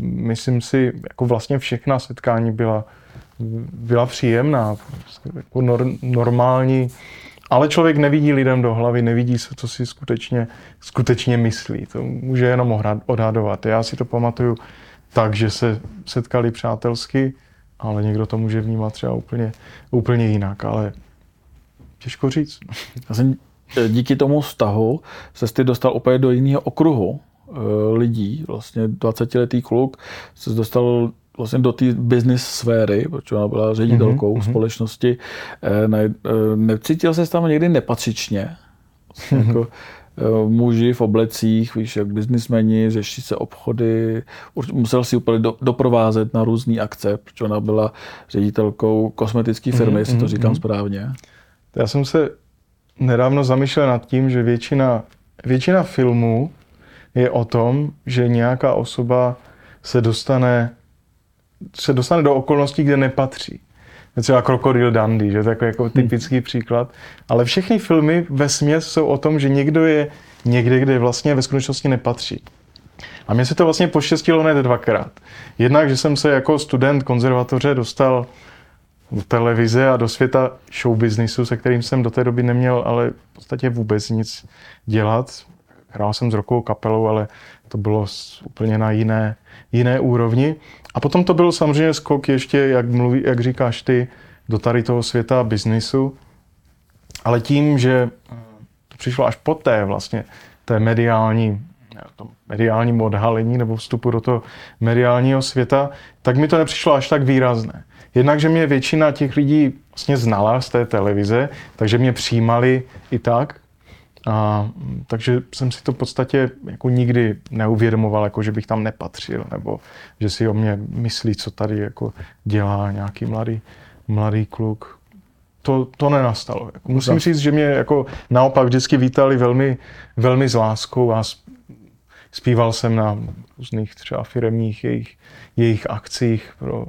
Speaker 1: myslím si, jako vlastně všechna setkání byla, byla příjemná, jako normální ale člověk nevidí lidem do hlavy, nevidí se, co si skutečně, skutečně myslí. To může jenom odhadovat. Já si to pamatuju tak, že se setkali přátelsky, ale někdo to může vnímat třeba úplně, úplně jinak, ale těžko říct.
Speaker 2: Já jsem e, díky tomu vztahu se ty dostal opět do jiného okruhu e, lidí, vlastně 20-letý kluk, se dostal vlastně do té business sféry, protože ona byla ředitelkou mm-hmm. společnosti, eh, ne, necítil se tam někdy nepatřičně. Mm-hmm. Jako, muži v oblecích, víš, jak biznismeni, řeší se obchody, musel si úplně do, doprovázet na různé akce, protože ona byla ředitelkou kosmetické firmy, mm-hmm. jestli to mhm, říkám mm-hmm. správně.
Speaker 1: Já jsem se nedávno zamýšlel nad tím, že většina, většina filmů je o tom, že nějaká osoba se dostane se dostane do okolností, kde nepatří. Třeba Krokodil Dandy, že takový jako typický hmm. příklad. Ale všechny filmy ve směs jsou o tom, že někdo je někde, kde vlastně ve skutečnosti nepatří. A mně se to vlastně poštěstilo hned dvakrát. Jednak, že jsem se jako student konzervatoře dostal do televize a do světa showbiznisu, se kterým jsem do té doby neměl ale v podstatě vůbec nic dělat. Hrál jsem s rokovou kapelou, ale to bylo úplně na jiné, jiné úrovni. A potom to byl samozřejmě skok ještě, jak, mluví, jak říkáš ty, do tady toho světa biznisu. Ale tím, že to přišlo až poté vlastně, té mediální, tom mediálním odhalení nebo vstupu do toho mediálního světa, tak mi to nepřišlo až tak výrazné. Jednak, že mě většina těch lidí vlastně znala z té televize, takže mě přijímali i tak. A, takže jsem si to v podstatě jako nikdy neuvědomoval, jako že bych tam nepatřil, nebo že si o mě myslí, co tady jako dělá nějaký mladý, mladý kluk. To, to nenastalo. Jako musím říct, že mě jako naopak vždycky vítali velmi, velmi s láskou a zpíval jsem na různých třeba firemních jejich, jejich akcích pro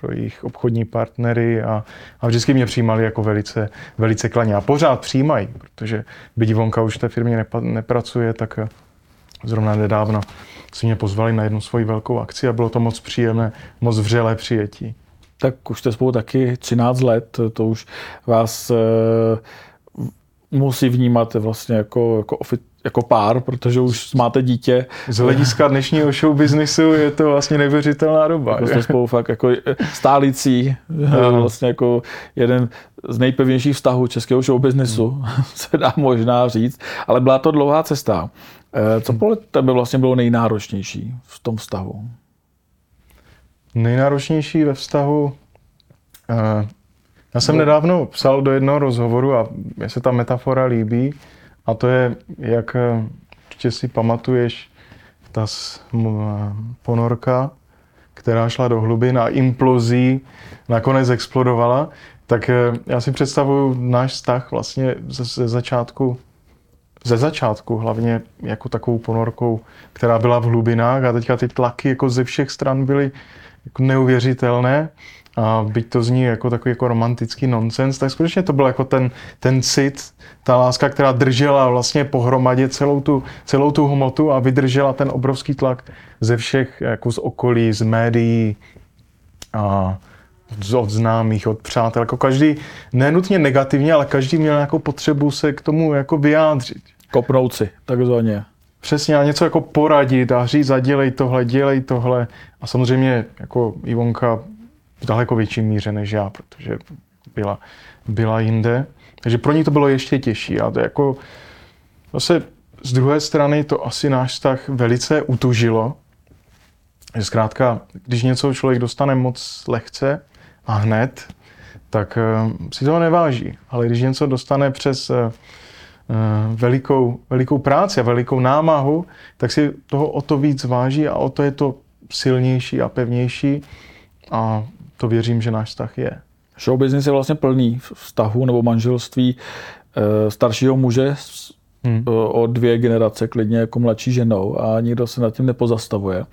Speaker 1: pro jejich obchodní partnery a, a vždycky mě přijímali jako velice, velice klaně. A pořád přijímají, protože byť Vonka už v té firmě nepa, nepracuje, tak zrovna nedávno si mě pozvali na jednu svoji velkou akci a bylo to moc příjemné, moc vřelé přijetí.
Speaker 2: Tak už jste spolu taky 13 let, to už vás e, musí vnímat vlastně jako, jako ofi, jako pár, protože už máte dítě.
Speaker 1: Z hlediska dnešního show businessu je to vlastně neuvěřitelná doba.
Speaker 2: Jako jste spolu fakt jako stálicí, vlastně jako jeden z nejpevnějších vztahů českého show businessu, hmm. se dá možná říct, ale byla to dlouhá cesta. Eh, co podle tebe vlastně bylo nejnáročnější v tom vztahu?
Speaker 1: Nejnáročnější ve vztahu eh, já jsem no. nedávno psal do jednoho rozhovoru a mně se ta metafora líbí, a to je, jak eh, určitě si pamatuješ, ta ponorka, která šla do hlubin a implozí nakonec explodovala, tak eh, já si představuju náš vztah vlastně ze začátku, ze začátku hlavně jako takovou ponorkou, která byla v hlubinách a teďka ty tlaky jako ze všech stran byly jako neuvěřitelné a byť to zní jako takový jako romantický nonsens, tak skutečně to byl jako ten, ten cit, ta láska, která držela vlastně pohromadě celou tu, celou tu hmotu a vydržela ten obrovský tlak ze všech, jako z okolí, z médií a od známých, od přátel. Jako každý, nenutně negativně, ale každý měl nějakou potřebu se k tomu jako vyjádřit.
Speaker 2: Kopnout si, takzvaně.
Speaker 1: Přesně, a něco jako poradit a říct, a dělej tohle, dělej tohle. A samozřejmě jako Ivonka v daleko větší míře než já, protože byla, byla jinde. Takže pro ní to bylo ještě těžší. A to jako zase z druhé strany to asi náš vztah velice utužilo. Že zkrátka, když něco člověk dostane moc lehce a hned, tak uh, si toho neváží. Ale když něco dostane přes uh, velikou, velikou práci a velikou námahu, tak si toho o to víc váží a o to je to silnější a pevnější. A to věřím, že náš vztah je.
Speaker 2: Show business je vlastně plný vztahu nebo manželství e, staršího muže hmm. E, o dvě generace, klidně jako mladší ženou a nikdo se nad tím nepozastavuje.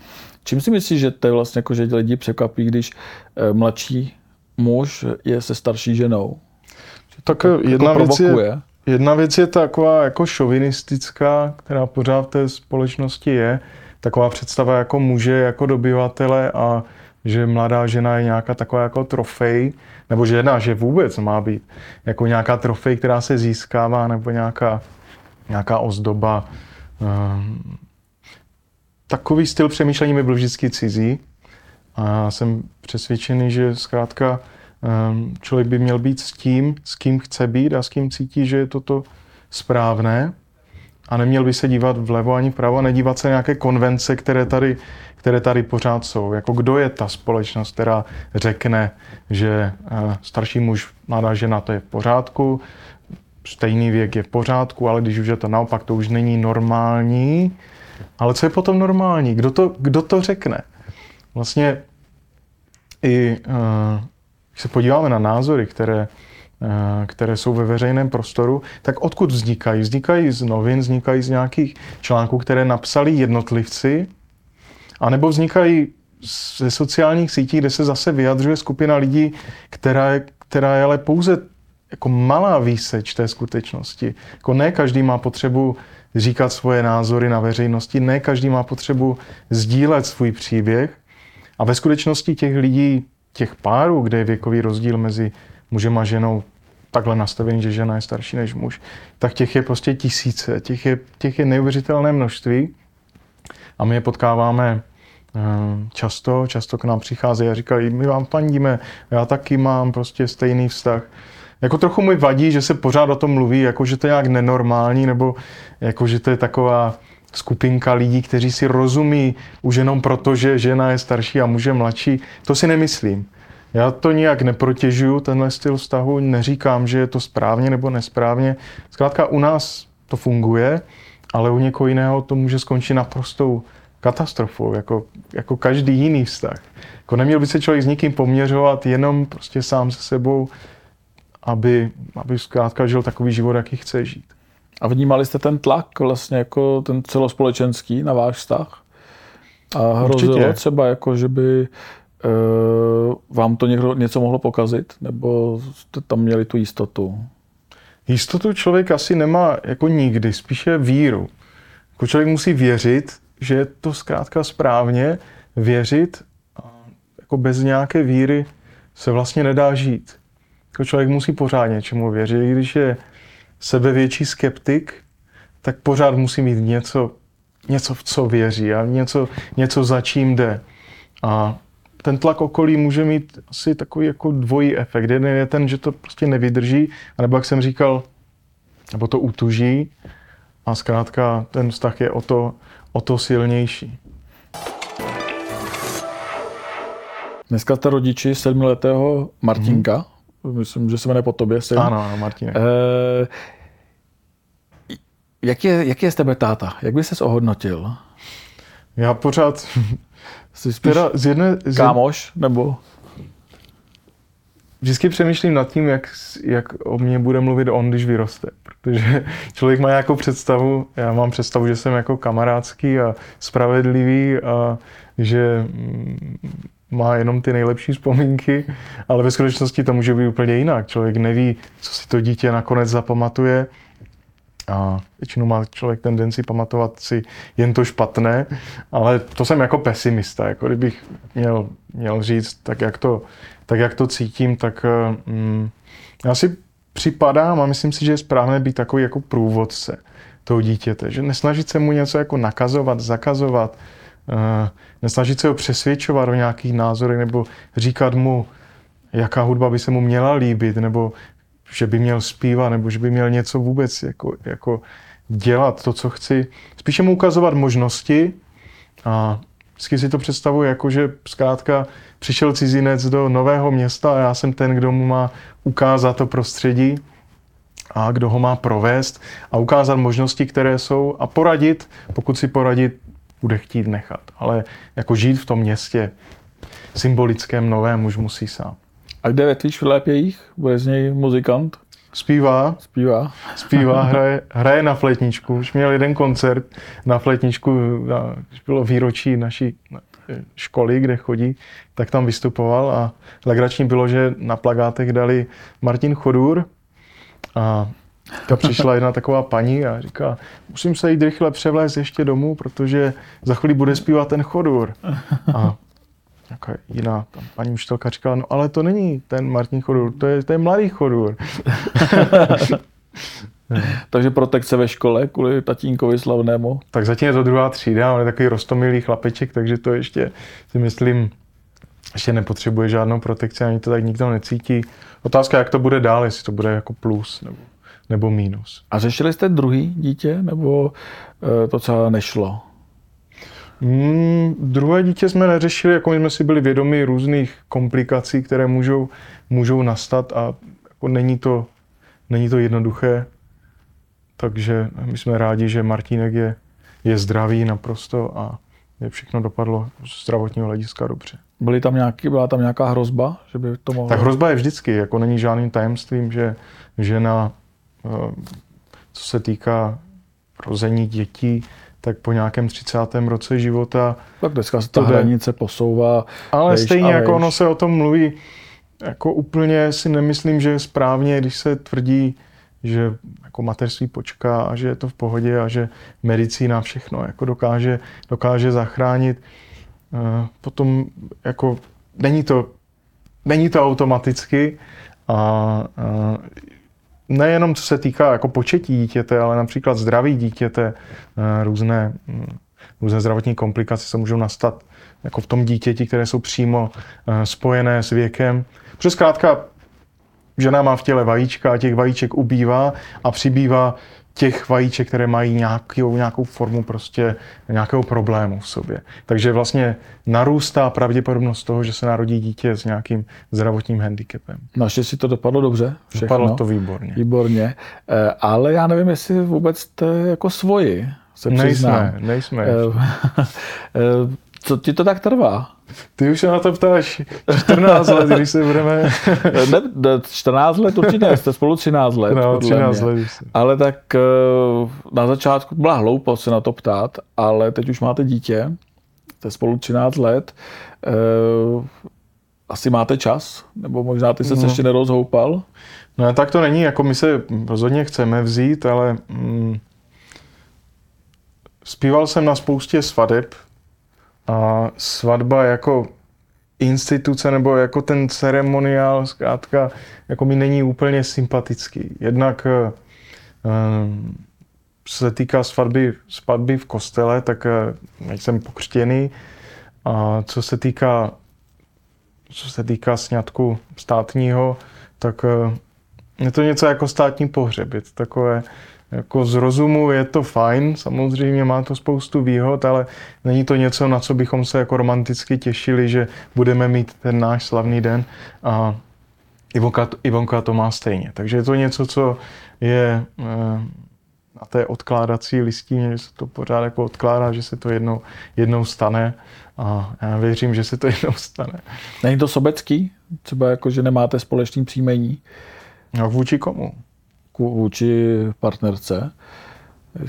Speaker 2: Čím si myslíš, že to je vlastně jako, že lidi překvapí, když e, mladší muž je se starší ženou?
Speaker 1: Tak to jedna, jako věc je, jedna věc je taková jako šovinistická, která pořád v té společnosti je. Taková představa jako muže, jako dobyvatele a že mladá žena je nějaká taková jako trofej, nebo žena, že vůbec má být jako nějaká trofej, která se získává, nebo nějaká, nějaká ozdoba. Ehm, takový styl přemýšlení mi byl vždycky cizí a jsem přesvědčený, že zkrátka ehm, člověk by měl být s tím, s kým chce být a s kým cítí, že je toto správné a neměl by se dívat vlevo ani vpravo a nedívat se na nějaké konvence, které tady které tady pořád jsou. Jako kdo je ta společnost, která řekne, že eh, starší muž, mladá žena, to je v pořádku, stejný věk je v pořádku, ale když už je to naopak, to už není normální. Ale co je potom normální? Kdo to, kdo to řekne? Vlastně i eh, když se podíváme na názory, které, eh, které jsou ve veřejném prostoru, tak odkud vznikají? Vznikají z novin, vznikají z nějakých článků, které napsali jednotlivci, a nebo vznikají ze sociálních sítí, kde se zase vyjadřuje skupina lidí, která je, která je ale pouze jako malá výseč té skutečnosti. Jako ne každý má potřebu říkat svoje názory na veřejnosti, ne každý má potřebu sdílet svůj příběh. A ve skutečnosti těch lidí, těch párů, kde je věkový rozdíl mezi mužem a ženou takhle nastavený, že žena je starší než muž, tak těch je prostě tisíce, těch je, těch je neuvěřitelné množství. A my je potkáváme eh, často, často k nám přicházejí a říkají, my vám fandíme, já taky mám prostě stejný vztah. Jako trochu mi vadí, že se pořád o tom mluví, jako že to je nějak nenormální, nebo jako že to je taková skupinka lidí, kteří si rozumí už jenom proto, že žena je starší a muž je mladší. To si nemyslím. Já to nijak neprotěžuju, tenhle styl vztahu, neříkám, že je to správně nebo nesprávně. Zkrátka u nás to funguje, ale u někoho jiného to může skončit naprostou katastrofou, jako, jako každý jiný vztah. Jako neměl by se člověk s nikým poměřovat jenom prostě sám se sebou, aby, aby zkrátka žil takový život, jaký chce žít.
Speaker 2: A vnímali jste ten tlak vlastně jako ten celospolečenský na váš vztah? A hrozilo Určitě. třeba jako, že by uh, vám to někdo něco mohlo pokazit? Nebo jste tam měli tu jistotu?
Speaker 1: Jistotu člověk asi nemá jako nikdy, spíše víru. Jako člověk musí věřit, že je to zkrátka správně, věřit a jako bez nějaké víry se vlastně nedá žít. Jako člověk musí pořád něčemu věřit. I když je sebevětší skeptik, tak pořád musí mít něco, něco v co věří a něco, něco za čím jde. A ten tlak okolí může mít asi takový jako dvojí efekt. Jeden je ten, že to prostě nevydrží, anebo jak jsem říkal, nebo to utuží a zkrátka ten vztah je o to, o to silnější.
Speaker 2: Dneska jste rodiči sedmiletého Martinka, mm-hmm myslím, že se jmenuje po tobě syn.
Speaker 1: Ano, ano, Martine. E,
Speaker 2: jak, je, jak je z tebe táta? Jak bys se ohodnotil?
Speaker 1: Já pořád...
Speaker 2: Jsi spíš teda z jedné, z kámoš, nebo...
Speaker 1: Vždycky přemýšlím nad tím, jak, jak o mě bude mluvit on, když vyroste. Protože člověk má nějakou představu, já mám představu, že jsem jako kamarádský a spravedlivý a že mm, má jenom ty nejlepší vzpomínky, ale ve skutečnosti to může být úplně jinak. Člověk neví, co si to dítě nakonec zapamatuje a většinou má člověk tendenci pamatovat si jen to špatné, ale to jsem jako pesimista. Jako kdybych měl, měl říct, tak jak to, tak jak to cítím, tak mm, já si připadám a myslím si, že je správné být takový jako průvodce toho dítěte, že nesnažit se mu něco jako nakazovat, zakazovat, Eh, nesnažit se ho přesvědčovat o nějakých názorech nebo říkat mu, jaká hudba by se mu měla líbit, nebo že by měl zpívat, nebo že by měl něco vůbec jako, jako dělat to, co chci. Spíše mu ukazovat možnosti a vždycky si to představuji jako, že zkrátka přišel cizinec do nového města a já jsem ten, kdo mu má ukázat to prostředí a kdo ho má provést a ukázat možnosti, které jsou a poradit, pokud si poradit bude chtít nechat. Ale jako žít v tom městě symbolickém novém už musí sám.
Speaker 2: A kde ve tvých Filepějích? Bude z něj muzikant?
Speaker 1: Zpívá.
Speaker 2: Zpívá.
Speaker 1: Zpívá, hraje, hraje na fletničku. Už měl jeden koncert na fletničku, na, když bylo výročí naší školy, kde chodí, tak tam vystupoval a legrační bylo, že na plagátech dali Martin Chodur a ta přišla jedna taková paní a říká, musím se jít rychle převlézt ještě domů, protože za chvíli bude zpívat ten chodur. A nějaká jiná tam paní učitelka říkala, no ale to není ten Martin Chodur, to je, to je mladý Chodur.
Speaker 2: takže protekce ve škole kvůli tatínkovi slavnému?
Speaker 1: Tak zatím je to druhá třída, on je takový rostomilý chlapeček, takže to ještě si myslím, ještě nepotřebuje žádnou protekci, ani to tak nikdo necítí. Otázka, jak to bude dál, jestli to bude jako plus nebo nebo mínus.
Speaker 2: A řešili jste druhý dítě, nebo eh, to celé nešlo?
Speaker 1: Mm, druhé dítě jsme neřešili, jako my jsme si byli vědomi různých komplikací, které můžou, můžou nastat a jako není, to, není to jednoduché. Takže my jsme rádi, že Martínek je, je zdravý naprosto a je všechno dopadlo z zdravotního hlediska dobře.
Speaker 2: Byly tam nějaký, byla tam nějaká hrozba, že by to mohlo...
Speaker 1: Tak hrozba je vždycky, jako není žádným tajemstvím, že žena Eh, co se týká rození dětí, tak po nějakém 30. roce života...
Speaker 2: Tak dneska se ta to hranice posouvá.
Speaker 1: Ale stejně jako ono se o tom mluví, jako úplně si nemyslím, že je správně, když se tvrdí, že jako mateřství počká a že je to v pohodě a že medicína všechno jako dokáže, dokáže zachránit. Eh, potom jako není to, není to automaticky a, a nejenom co se týká jako početí dítěte, ale například zdraví dítěte, eh, různé, hm, různé zdravotní komplikace se můžou nastat jako v tom dítěti, které jsou přímo eh, spojené s věkem. Protože zkrátka žena má v těle vajíčka a těch vajíček ubývá a přibývá těch vajíček, které mají nějakou, nějakou formu prostě nějakého problému v sobě. Takže vlastně narůstá pravděpodobnost toho, že se narodí dítě s nějakým zdravotním handicapem.
Speaker 2: si to dopadlo dobře.
Speaker 1: Všechno. Dopadlo to výborně.
Speaker 2: Výborně. Eh, ale já nevím, jestli vůbec jste jako svoji. Se
Speaker 1: nejsme, nejsme.
Speaker 2: Co ti to tak trvá?
Speaker 1: Ty už se na to ptáš 14 let, když se budeme...
Speaker 2: ne, 14 let určitě, jste spolu 13 let.
Speaker 1: No, 13 mě. let.
Speaker 2: Ale tak eh, na začátku byla hloupost se na to ptát, ale teď už máte dítě, jste spolu 13 let, eh, asi máte čas, nebo možná ty se no. ještě nerozhoupal?
Speaker 1: No tak to není, jako my se rozhodně chceme vzít, ale mm, zpíval jsem na spoustě svadeb, a svatba jako instituce nebo jako ten ceremoniál zkrátka jako mi není úplně sympatický. Jednak um, se týká svatby, svatby v kostele, tak uh, jsem pokřtěný. A co se týká co se týká sňatku státního, tak je to něco jako státní pohřeb. Je to takové, jako z rozumu je to fajn, samozřejmě má to spoustu výhod, ale není to něco, na co bychom se jako romanticky těšili, že budeme mít ten náš slavný den a Ivonka, Ivonka to má stejně. Takže je to něco, co je eh, na té odkládací listině, že se to pořád jako odkládá, že se to jednou, jednou stane a já věřím, že se to jednou stane.
Speaker 2: Není to sobecký? Třeba jako, že nemáte společný příjmení?
Speaker 1: No vůči komu?
Speaker 2: Vůči partnerce.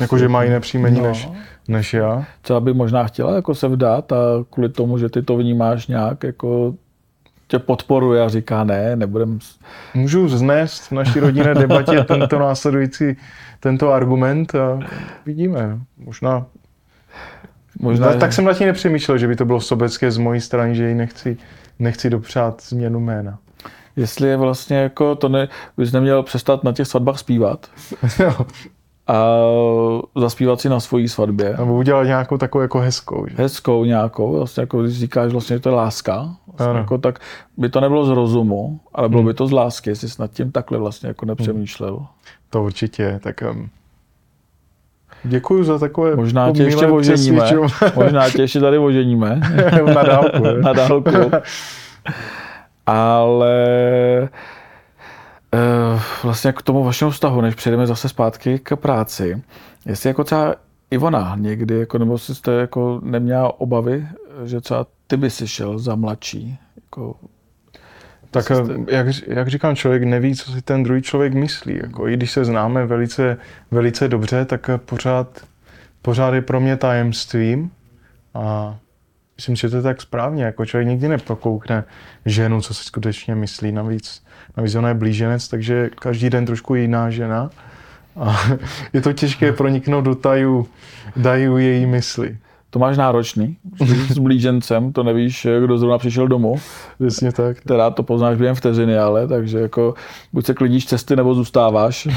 Speaker 1: Jako, že má jiné příjmení no. než, než já?
Speaker 2: Třeba by možná chtěla jako se vdát a kvůli tomu, že ty to vnímáš nějak, jako tě podporuje a říká ne, nebudem...
Speaker 1: Můžu znést v naší rodinné debatě tento následující, tento argument a vidíme. Možná Možná, tak, tak jsem na tím nepřemýšlel, že by to bylo sobecké z mojí strany, že ji nechci, nechci dopřát změnu jména
Speaker 2: jestli je vlastně jako to ne, bys neměl přestat na těch svatbách zpívat. a zaspívat si na svojí svatbě.
Speaker 1: Nebo udělat nějakou takovou jako hezkou. Že?
Speaker 2: Hezkou nějakou, vlastně jako když říkáš vlastně, že to je láska, vlastně jako, tak by to nebylo z rozumu, ale bylo hmm. by to z lásky, jestli jsi nad tím takhle vlastně jako nepřemýšlel. Hmm.
Speaker 1: To určitě, tak um, Děkuji za takové
Speaker 2: Možná tě ještě oženíme. Možná tě ještě tady oženíme.
Speaker 1: Na dálku.
Speaker 2: Na dálku ale eh, vlastně k tomu vašemu vztahu, než přejdeme zase zpátky k práci, jestli jako třeba Ivona někdy, jako, nebo jste jako neměla obavy, že třeba ty by si šel za mladší? Jako,
Speaker 1: tak jste... jak, jak říkám, člověk neví, co si ten druhý člověk myslí. Jako, I když se známe velice, velice dobře, tak pořád, pořád je pro mě tajemstvím. A myslím, že to je tak správně. Jako člověk nikdy neprokoukne ženu, co si skutečně myslí. Navíc, navíc ona je blíženec, takže každý den trošku jiná žena. A je to těžké proniknout do tajů, tajů její mysli.
Speaker 2: To máš náročný, s blížencem, to nevíš, kdo zrovna přišel domů.
Speaker 1: Přesně tak.
Speaker 2: Teda to poznáš během vteřiny, ale takže jako buď se klidíš cesty, nebo zůstáváš.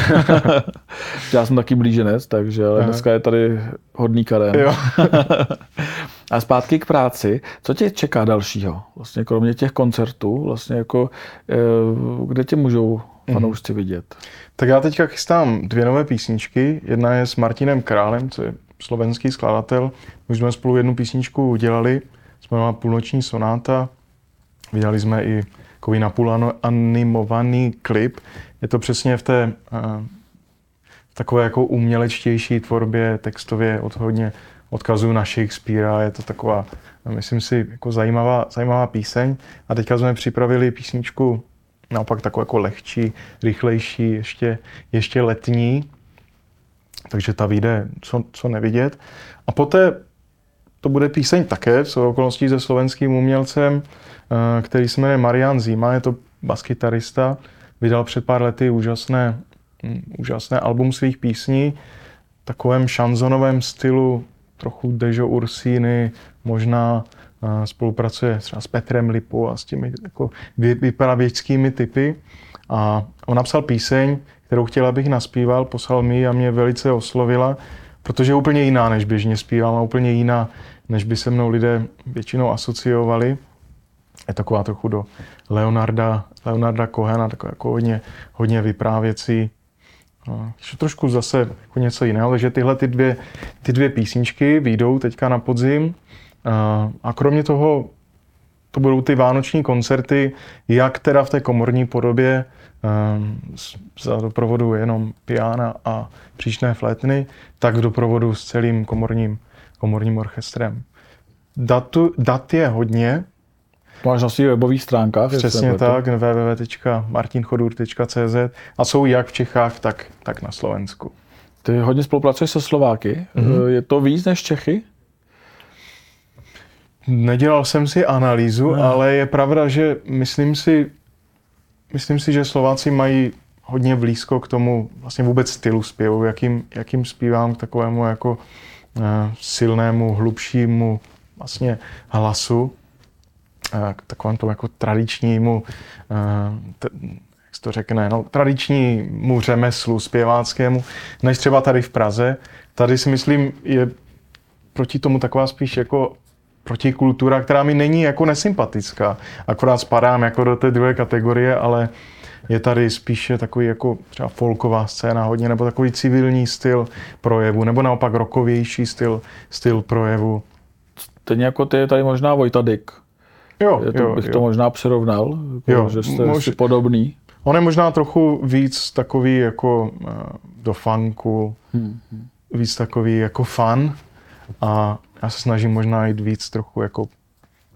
Speaker 2: Já jsem taky blíženec, takže ale dneska je tady hodný karen. Jo. A zpátky k práci. Co tě čeká dalšího? Vlastně kromě těch koncertů, vlastně jako, eh, kde tě můžou fanoušci vidět?
Speaker 1: Tak já teďka chystám dvě nové písničky. Jedna je s Martinem Králem, co je slovenský skladatel. Už jsme spolu jednu písničku udělali, jsme na půlnoční sonáta. Vydali jsme i takový napůl animovaný klip. Je to přesně v té uh, takové jako umělečtější tvorbě, textově od hodně odkazuju na Shakespearea, je to taková, myslím si, jako zajímavá, zajímavá píseň. A teďka jsme připravili písničku naopak takovou jako lehčí, rychlejší, ještě, ještě letní, takže ta vyjde co, co nevidět. A poté to bude píseň také, co okolností se slovenským umělcem, eh, který se jmenuje Marian Zima, je to baskytarista, vydal před pár lety úžasné hm, úžasné album svých písní, takovém šanzonovém stylu, trochu Dejo Ursíny, možná uh, spolupracuje třeba s Petrem Lipou a s těmi jako vypravěčskými typy. A on napsal píseň, kterou chtěl, abych naspíval, poslal mi a mě velice oslovila, protože je úplně jiná, než běžně zpívám a úplně jiná, než by se mnou lidé většinou asociovali. Je taková trochu do Leonarda, Leonarda Kohena, taková jako hodně, hodně vyprávěcí. No, trošku zase jako něco jiného, takže tyhle ty dvě, ty dvě písničky vyjdou teďka na podzim. A kromě toho to budou ty vánoční koncerty, jak teda v té komorní podobě, Ehm, za doprovodu jenom piana a příčné flétny, tak v doprovodu s celým komorním, komorním orchestrem. Datu, dat je hodně.
Speaker 2: Máš na svých webových stránkách.
Speaker 1: Přesně tak, www.martinchodur.cz a jsou jak v Čechách, tak, tak na Slovensku.
Speaker 2: Ty hodně spolupracuješ se Slováky. Mm-hmm. Je to víc než Čechy?
Speaker 1: Nedělal jsem si analýzu, no. ale je pravda, že myslím si, myslím si, že Slováci mají hodně blízko k tomu vlastně vůbec stylu zpěvu, jakým, jakým zpívám k takovému jako uh, silnému, hlubšímu vlastně hlasu, uh, k takovému tomu jako tradičnímu, uh, t- jak se to řekne, no, tradičnímu řemeslu zpěváckému, než třeba tady v Praze. Tady si myslím, je proti tomu taková spíš jako protikultura, která mi není jako nesympatická. Akorát spadám jako do té druhé kategorie, ale je tady spíše takový jako třeba folková scéna hodně, nebo takový civilní styl projevu, nebo naopak rokovější styl, styl projevu.
Speaker 2: Stejně jako ty je tady možná Vojta Dyk.
Speaker 1: Jo,
Speaker 2: je to,
Speaker 1: jo,
Speaker 2: bych
Speaker 1: jo.
Speaker 2: to možná přirovnal, jako,
Speaker 1: Jo,
Speaker 2: že jste
Speaker 1: mož-
Speaker 2: podobný.
Speaker 1: On je možná trochu víc takový jako eh, do funku,
Speaker 2: Hmm.
Speaker 1: víc takový jako fun a já se snažím možná jít víc trochu jako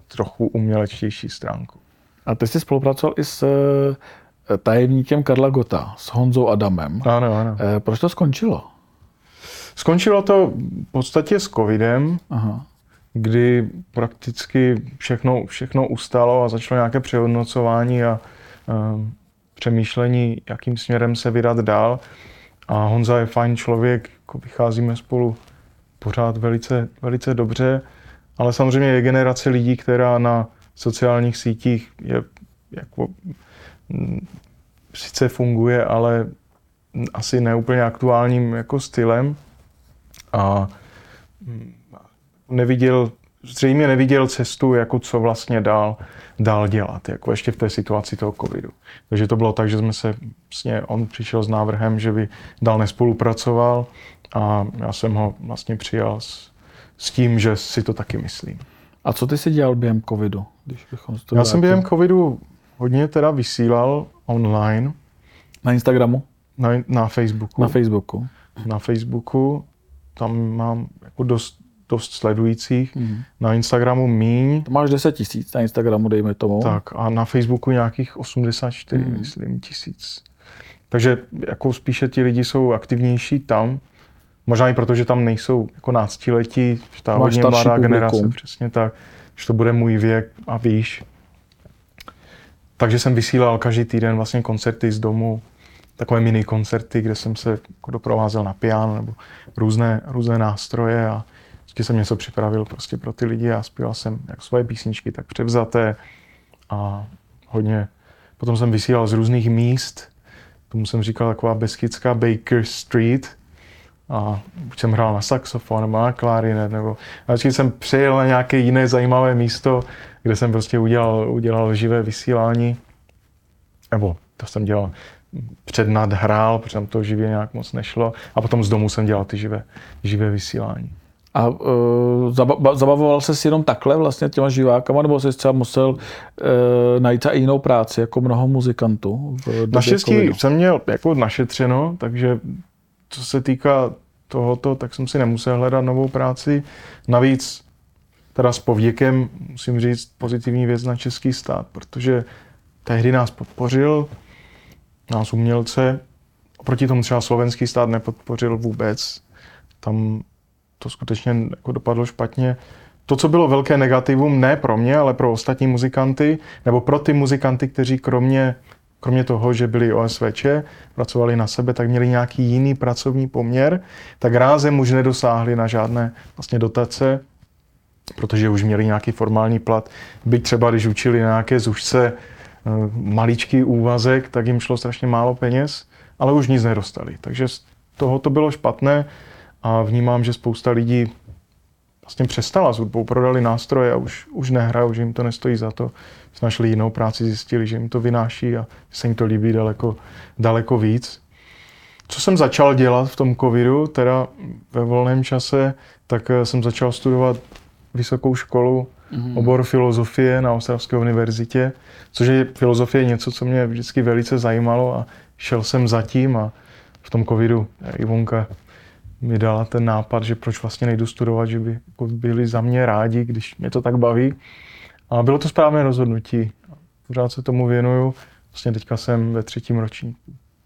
Speaker 1: trochu umělečtější stránku.
Speaker 2: A ty jsi spolupracoval i s eh, tajemníkem Karla Gota, s Honzou Adamem.
Speaker 1: Ano, ano.
Speaker 2: Eh, Proč to skončilo?
Speaker 1: Skončilo to v podstatě s covidem,
Speaker 2: Aha.
Speaker 1: kdy prakticky všechno, všechno ustalo a začalo nějaké přehodnocování a um, přemýšlení, jakým směrem se vydat dál. A Honza je fajn člověk, jako vycházíme spolu pořád velice, velice dobře, ale samozřejmě je generace lidí, která na sociálních sítích je jako, mm, sice funguje, ale asi neúplně aktuálním jako stylem a mm, neviděl, zřejmě neviděl cestu, jako co vlastně dál, dál dělat, jako ještě v té situaci toho covidu. Takže to bylo tak, že jsme se, vlastně on přišel s návrhem, že by dál nespolupracoval a já jsem ho vlastně přijal s, s tím, že si to taky myslím.
Speaker 2: A co ty jsi dělal během covidu? Když bychom to
Speaker 1: Já jsem během covidu hodně teda vysílal online
Speaker 2: Na Instagramu?
Speaker 1: na, na Facebooku.
Speaker 2: Na Facebooku.
Speaker 1: na Facebooku, tam mám jako dost, dost sledujících,
Speaker 2: Mhm.
Speaker 1: na Instagramu míň,
Speaker 2: To máš 10 tisíc na Instagramu, dejme tomu.
Speaker 1: tak a na Facebooku nějakých 84,
Speaker 2: Mhm.
Speaker 1: myslím, tisíc. Takže jako spíše ti lidi jsou aktivnější tam, možná i proto, že tam nejsou jako náctiletí, že ta
Speaker 2: Máš
Speaker 1: hodně mladá generace,
Speaker 2: publikum.
Speaker 1: přesně tak, že to bude můj věk a výš. Takže jsem vysílal každý týden vlastně koncerty z domu, takové mini koncerty, kde jsem se jako doprovázel na piano nebo různé, různé nástroje a vždycky jsem něco připravil prostě pro ty lidi a zpíval jsem jak svoje písničky, tak převzaté a hodně. Potom jsem vysílal z různých míst, tomu jsem říkal taková beskidská Baker Street a buď jsem hrál na saxofon nebo na klarinet, nebo a vždycky jsem přijel na nějaké jiné zajímavé místo, kde jsem prostě udělal, udělal živé vysílání, nebo to jsem dělal před nadhrál, protože tam to živě nějak moc nešlo a potom z domu jsem dělal ty živé, živé vysílání.
Speaker 2: A uh, zaba- zabavoval se jenom takhle vlastně těma živákama, nebo jsi třeba musel uh, najít i jinou práci, jako mnoho muzikantů?
Speaker 1: Naštěstí jsem měl jako našetřeno, takže co se týká tohoto, tak jsem si nemusel hledat novou práci. Navíc teda s pověkem musím říct pozitivní věc na český stát, protože tehdy nás podpořil, nás umělce, oproti tomu třeba slovenský stát nepodpořil vůbec. Tam to skutečně jako dopadlo špatně. To, co bylo velké negativum, ne pro mě, ale pro ostatní muzikanty, nebo pro ty muzikanty, kteří kromě kromě toho, že byli OSVČ, pracovali na sebe, tak měli nějaký jiný pracovní poměr, tak rázem už nedosáhli na žádné vlastně dotace, protože už měli nějaký formální plat. Byť třeba, když učili na nějaké zušce eh, maličký úvazek, tak jim šlo strašně málo peněz, ale už nic nedostali. Takže z toho to bylo špatné a vnímám, že spousta lidí vlastně přestala s hudbou, prodali nástroje a už, už nehrajou, že jim to nestojí za to. Našli jinou práci, zjistili, že jim to vynáší a že se jim to líbí daleko, daleko víc. Co jsem začal dělat v tom covidu, teda ve volném čase, tak eh, jsem začal studovat vysokou školu, mm-hmm. obor filozofie na Ostravské univerzitě, což je filozofie něco, co mě vždycky velice zajímalo a šel jsem zatím a v tom covidu Ivonka mi dala ten nápad, že proč vlastně nejdu studovat, že by jako byli za mě rádi, když mě to tak baví. A bylo to správné rozhodnutí. Pořád se tomu věnuju. Vlastně teďka jsem ve třetím ročníku.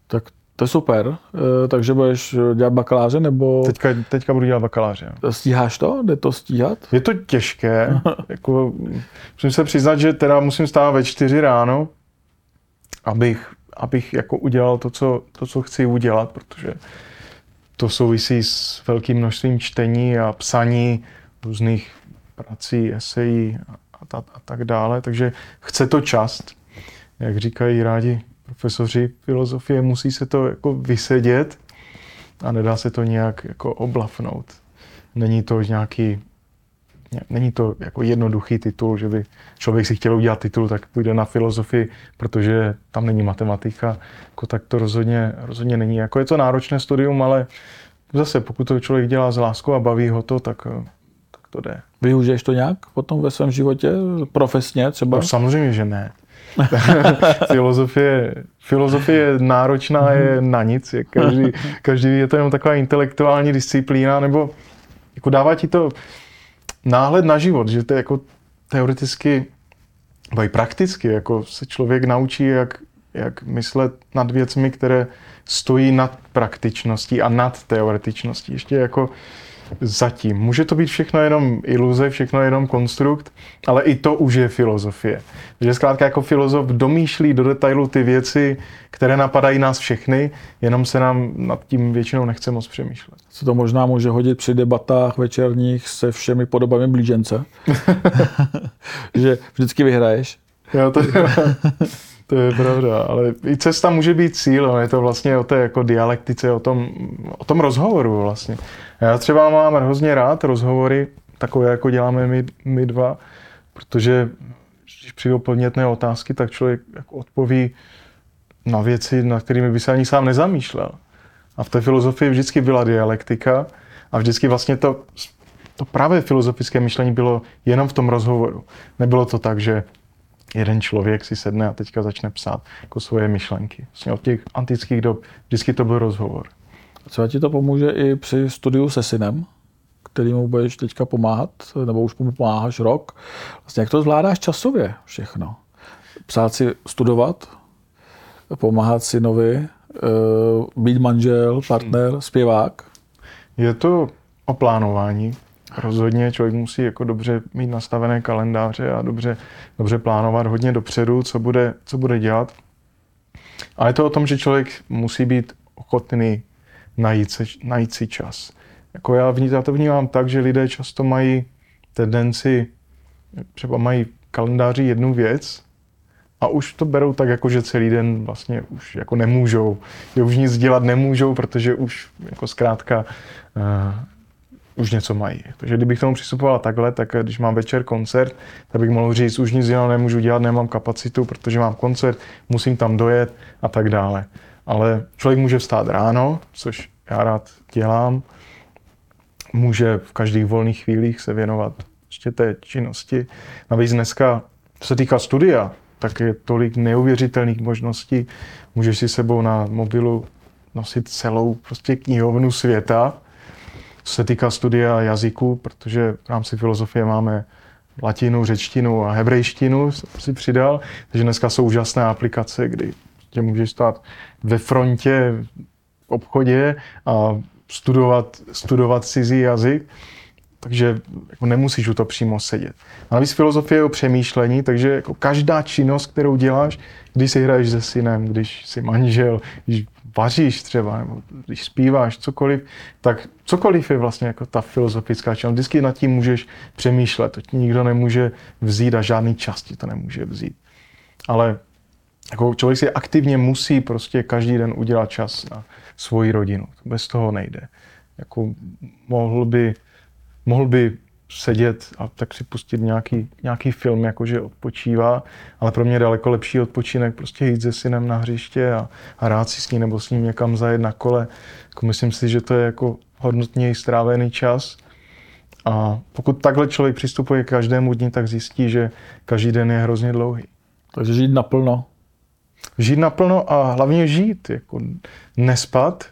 Speaker 2: Tak to je super. E, takže budeš dělat bakaláře nebo...
Speaker 1: Teďka, teďka budu dělat bakaláře.
Speaker 2: Stíháš to? Jde to stíhat?
Speaker 1: Je to těžké. jako, musím se přiznat, že teda musím stát ve čtyři ráno, abych, abych jako udělal to co, to, co chci udělat, protože to souvisí s velkým množstvím čtení a psaní různých prací, esejí a, ta, a tak dále. Takže chce to čas. Jak říkají rádi profesoři filozofie, musí se to jako vysedět a nedá se to nějak jako oblafnout. Není to nějaký Není to jako jednoduchý titul, že by člověk si chtěl udělat titul, tak půjde na filozofii, protože tam není matematika. Jako tak to rozhodně, rozhodně není. Jako je to náročné studium, ale zase pokud to člověk dělá z láskou a baví ho to, tak, tak to jde.
Speaker 2: Využiješ to nějak potom ve svém životě, profesně třeba?
Speaker 1: No, samozřejmě, že ne. filozofie, filozofie náročná je na nic. Je každý, každý je to jenom taková intelektuální disciplína, nebo jako dává ti to náhled na život, že to je jako teoreticky, nebo i prakticky, jako se člověk naučí, jak, jak myslet nad věcmi, které stojí nad praktičností a nad teoretičností. Ještě jako zatím. Může to být všechno jenom iluze, všechno jenom konstrukt, ale i to už je filozofie. Že zkrátka jako filozof domýšlí do detailu ty věci, které napadají nás všechny, jenom se nám nad tím většinou nechce moc přemýšlet.
Speaker 2: Se to možná může hodit při debatách večerních se všemi podobami blížence. že vždycky vyhraješ.
Speaker 1: Jo, to, to je pravda, ale i cesta může být cíl, je to vlastně o té jako dialektice, o tom, o tom rozhovoru vlastně. Já třeba mám hrozně rád rozhovory, takové jako děláme my, my dva, protože když přijdou podnětné otázky, tak člověk jako odpoví na věci, na kterými by se ani sám nezamýšlel. A v té filozofii vždycky byla dialektika a vždycky vlastně to, to právě filozofické myšlení bylo jenom v tom rozhovoru. Nebylo to tak, že jeden člověk si sedne a teďka začne psát jako svoje myšlenky. Vlastně od těch antických dob vždycky to byl rozhovor.
Speaker 2: Co ti to pomůže i při studiu se synem, kterýmu budeš teďka pomáhat, nebo už mu pomáháš rok. Vlastně jak to zvládáš časově všechno? Psát si, studovat, pomáhat synovi, eh, být manžel, partner, zpěvák?
Speaker 1: Je to o plánování. Rozhodně člověk musí jako dobře mít nastavené kalendáře a dobře, dobře plánovat hodně dopředu, co bude, co bude dělat. A je to o tom, že člověk musí být ochotný najít, se, najít si čas. Jako já, já to vnímám tak, že lidé často mají tendenci, třeba mají kalendáři jednu věc a už to berou tak, jako že celý den vlastně už jako nemůžou, že už nic dělat nemůžou, protože už jako zkrátka uh, už něco mají. Takže kdybych tomu přistupoval takhle, tak když mám večer koncert, tak bych mohl říct, už nic jiného nemůžu dělat, nemám kapacitu, protože mám koncert, musím tam dojet a tak dále. Ale člověk může vstát ráno, což já rád dělám, může v každých volných chvílích se věnovat ještě té činnosti. Navíc dneska, co se týká studia, tak je tolik neuvěřitelných možností. Můžeš si sebou na mobilu nosit celou prostě knihovnu světa, co se týká studia jazyku, protože v rámci filozofie máme latinu, řečtinu a hebrejštinu si přidal, takže dneska jsou úžasné aplikace, kdy tě můžeš stát ve frontě v obchodě a studovat, studovat cizí jazyk, takže jako nemusíš u to přímo sedět. A navíc filozofie je o přemýšlení, takže jako každá činnost, kterou děláš, když si hraješ se synem, když jsi manžel, když vaříš třeba, nebo když zpíváš, cokoliv, tak cokoliv je vlastně jako ta filozofická činnost. Vždycky nad tím můžeš přemýšlet, to ti nikdo nemůže vzít a žádný čas ti to nemůže vzít. Ale jako člověk si aktivně musí prostě každý den udělat čas na svoji rodinu. Bez toho nejde. Jako mohl by, mohl by sedět a tak si pustit nějaký, nějaký film, jakože odpočívá, ale pro mě je daleko lepší odpočinek prostě jít se synem na hřiště a, a rád si s ním nebo s ním někam zajet na kole. Jako myslím si, že to je jako hodnotněji strávený čas. A pokud takhle člověk přistupuje k každému dni, tak zjistí, že každý den je hrozně dlouhý.
Speaker 2: Takže žít naplno.
Speaker 1: Žít naplno a hlavně žít, jako nespat,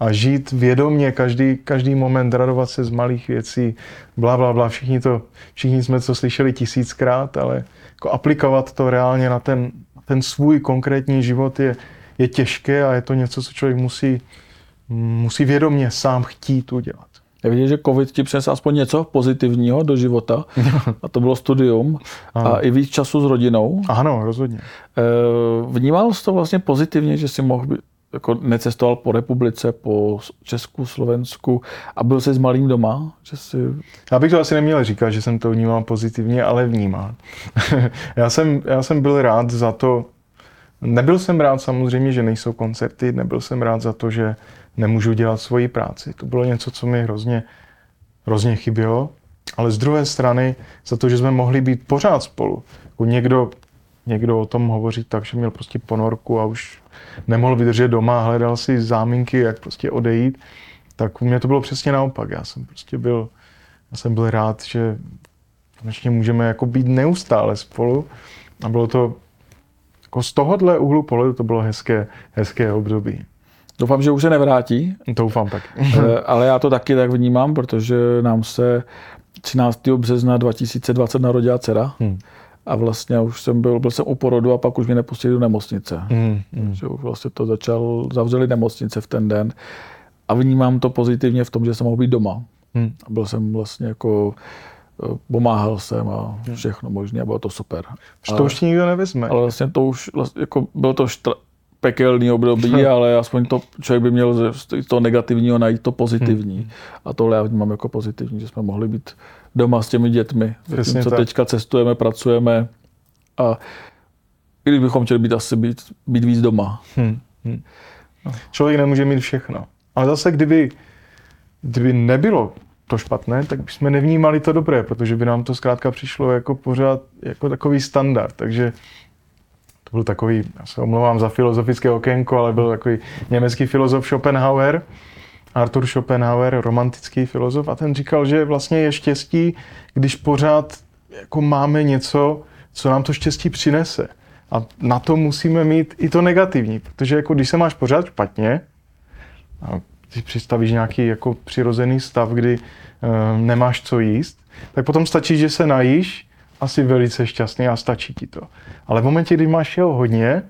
Speaker 1: a žít vědomně každý, každý moment, radovat se z malých věcí, bla, bla, bla. Všichni, to, všichni jsme to slyšeli tisíckrát, ale jako aplikovat to reálně na ten, ten svůj konkrétní život je, je těžké a je to něco, co člověk musí, musí vědomně sám chtít udělat.
Speaker 2: Je vidět, že covid ti přinesl aspoň něco pozitivního do života a to bylo studium ano. a i víc času s rodinou.
Speaker 1: Ano, rozhodně.
Speaker 2: Eh, vnímal jsi to vlastně pozitivně, že si mohl být, jako necestoval po republice, po Česku, Slovensku a byl jsi s malým doma? Že jsi...
Speaker 1: Já bych to asi neměl říkat, že jsem to vnímal pozitivně, ale vnímal. já, jsem, já jsem byl rád za to, nebyl jsem rád samozřejmě, že nejsou koncerty, nebyl jsem rád za to, že nemůžu dělat svoji práci. To bylo něco, co mi hrozně, hrozně chybělo. Ale z druhé strany, za to, že jsme mohli být pořád spolu. Jako někdo, někdo o tom hovoří tak, že měl prostě ponorku a už nemohl vydržet doma, hledal si záminky, jak prostě odejít, tak u mě to bylo přesně naopak. Já jsem prostě byl, já jsem byl rád, že konečně můžeme jako být neustále spolu a bylo to jako z tohohle úhlu pohledu to bylo hezké, hezké období.
Speaker 2: Doufám, že už se nevrátí.
Speaker 1: Doufám tak.
Speaker 2: Eh, ale já to taky tak vnímám, protože nám se 13. března 2020 narodila dcera. Hmm a vlastně už jsem byl, byl jsem u porodu a pak už mě nepustili do nemocnice. Mm, mm. Že už vlastně to začal, zavřeli nemocnice v ten den a vnímám to pozitivně v tom, že jsem mohl být doma. Mm. A byl jsem vlastně jako, eh, pomáhal jsem a hmm. všechno možné a bylo to super.
Speaker 1: Že to už nikdo nevezme.
Speaker 2: Ale vlastně to už, vlastně, jako bylo to štra, pekelný období, ale aspoň to člověk by měl z toho negativního najít to pozitivní. Hmm. A tohle já vnímám jako pozitivní, že jsme mohli být doma s těmi dětmi. Přesně co tak. teďka cestujeme, pracujeme a když bychom chtěli být asi být, být víc doma. Hmm.
Speaker 1: Hmm. Člověk nemůže mít všechno. Ale zase, kdyby, kdyby nebylo to špatné, tak bychom nevnímali to dobré, protože by nám to zkrátka přišlo jako pořád jako takový standard. Takže to byl takový, já se omlouvám za filozofické okénko, ale byl takový německý filozof Schopenhauer, Arthur Schopenhauer, romantický filozof, a ten říkal, že vlastně je štěstí, když pořád jako máme něco, co nám to štěstí přinese. A na to musíme mít i to negativní, protože jako když se máš pořád špatně, a si představíš nějaký jako přirozený stav, kdy e, nemáš co jíst, tak potom stačí, že se najíš asi velice šťastný a stačí ti to. Ale v momentě, kdy máš jeho hodně,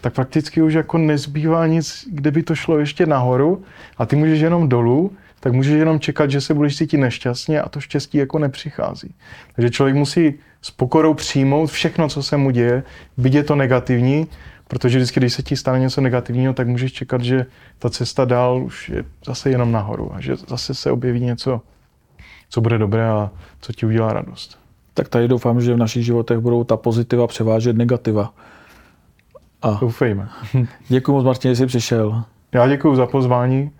Speaker 1: tak prakticky už jako nezbývá nic, kde by to šlo ještě nahoru a ty můžeš jenom dolů, tak můžeš jenom čekat, že se budeš cítit nešťastně a to štěstí jako nepřichází. Takže člověk musí s pokorou přijmout všechno, co se mu děje, byť je to negativní, protože vždycky, když se ti stane něco negativního, tak můžeš čekat, že ta cesta dál už je zase jenom nahoru a že zase se objeví něco, co bude dobré a co ti udělá radost.
Speaker 2: Tak tady doufám, že v našich životech budou ta pozitiva převážet negativa.
Speaker 1: A Doufejme.
Speaker 2: Děkuji moc, Martin, že jsi přišel.
Speaker 1: Já děkuji za pozvání.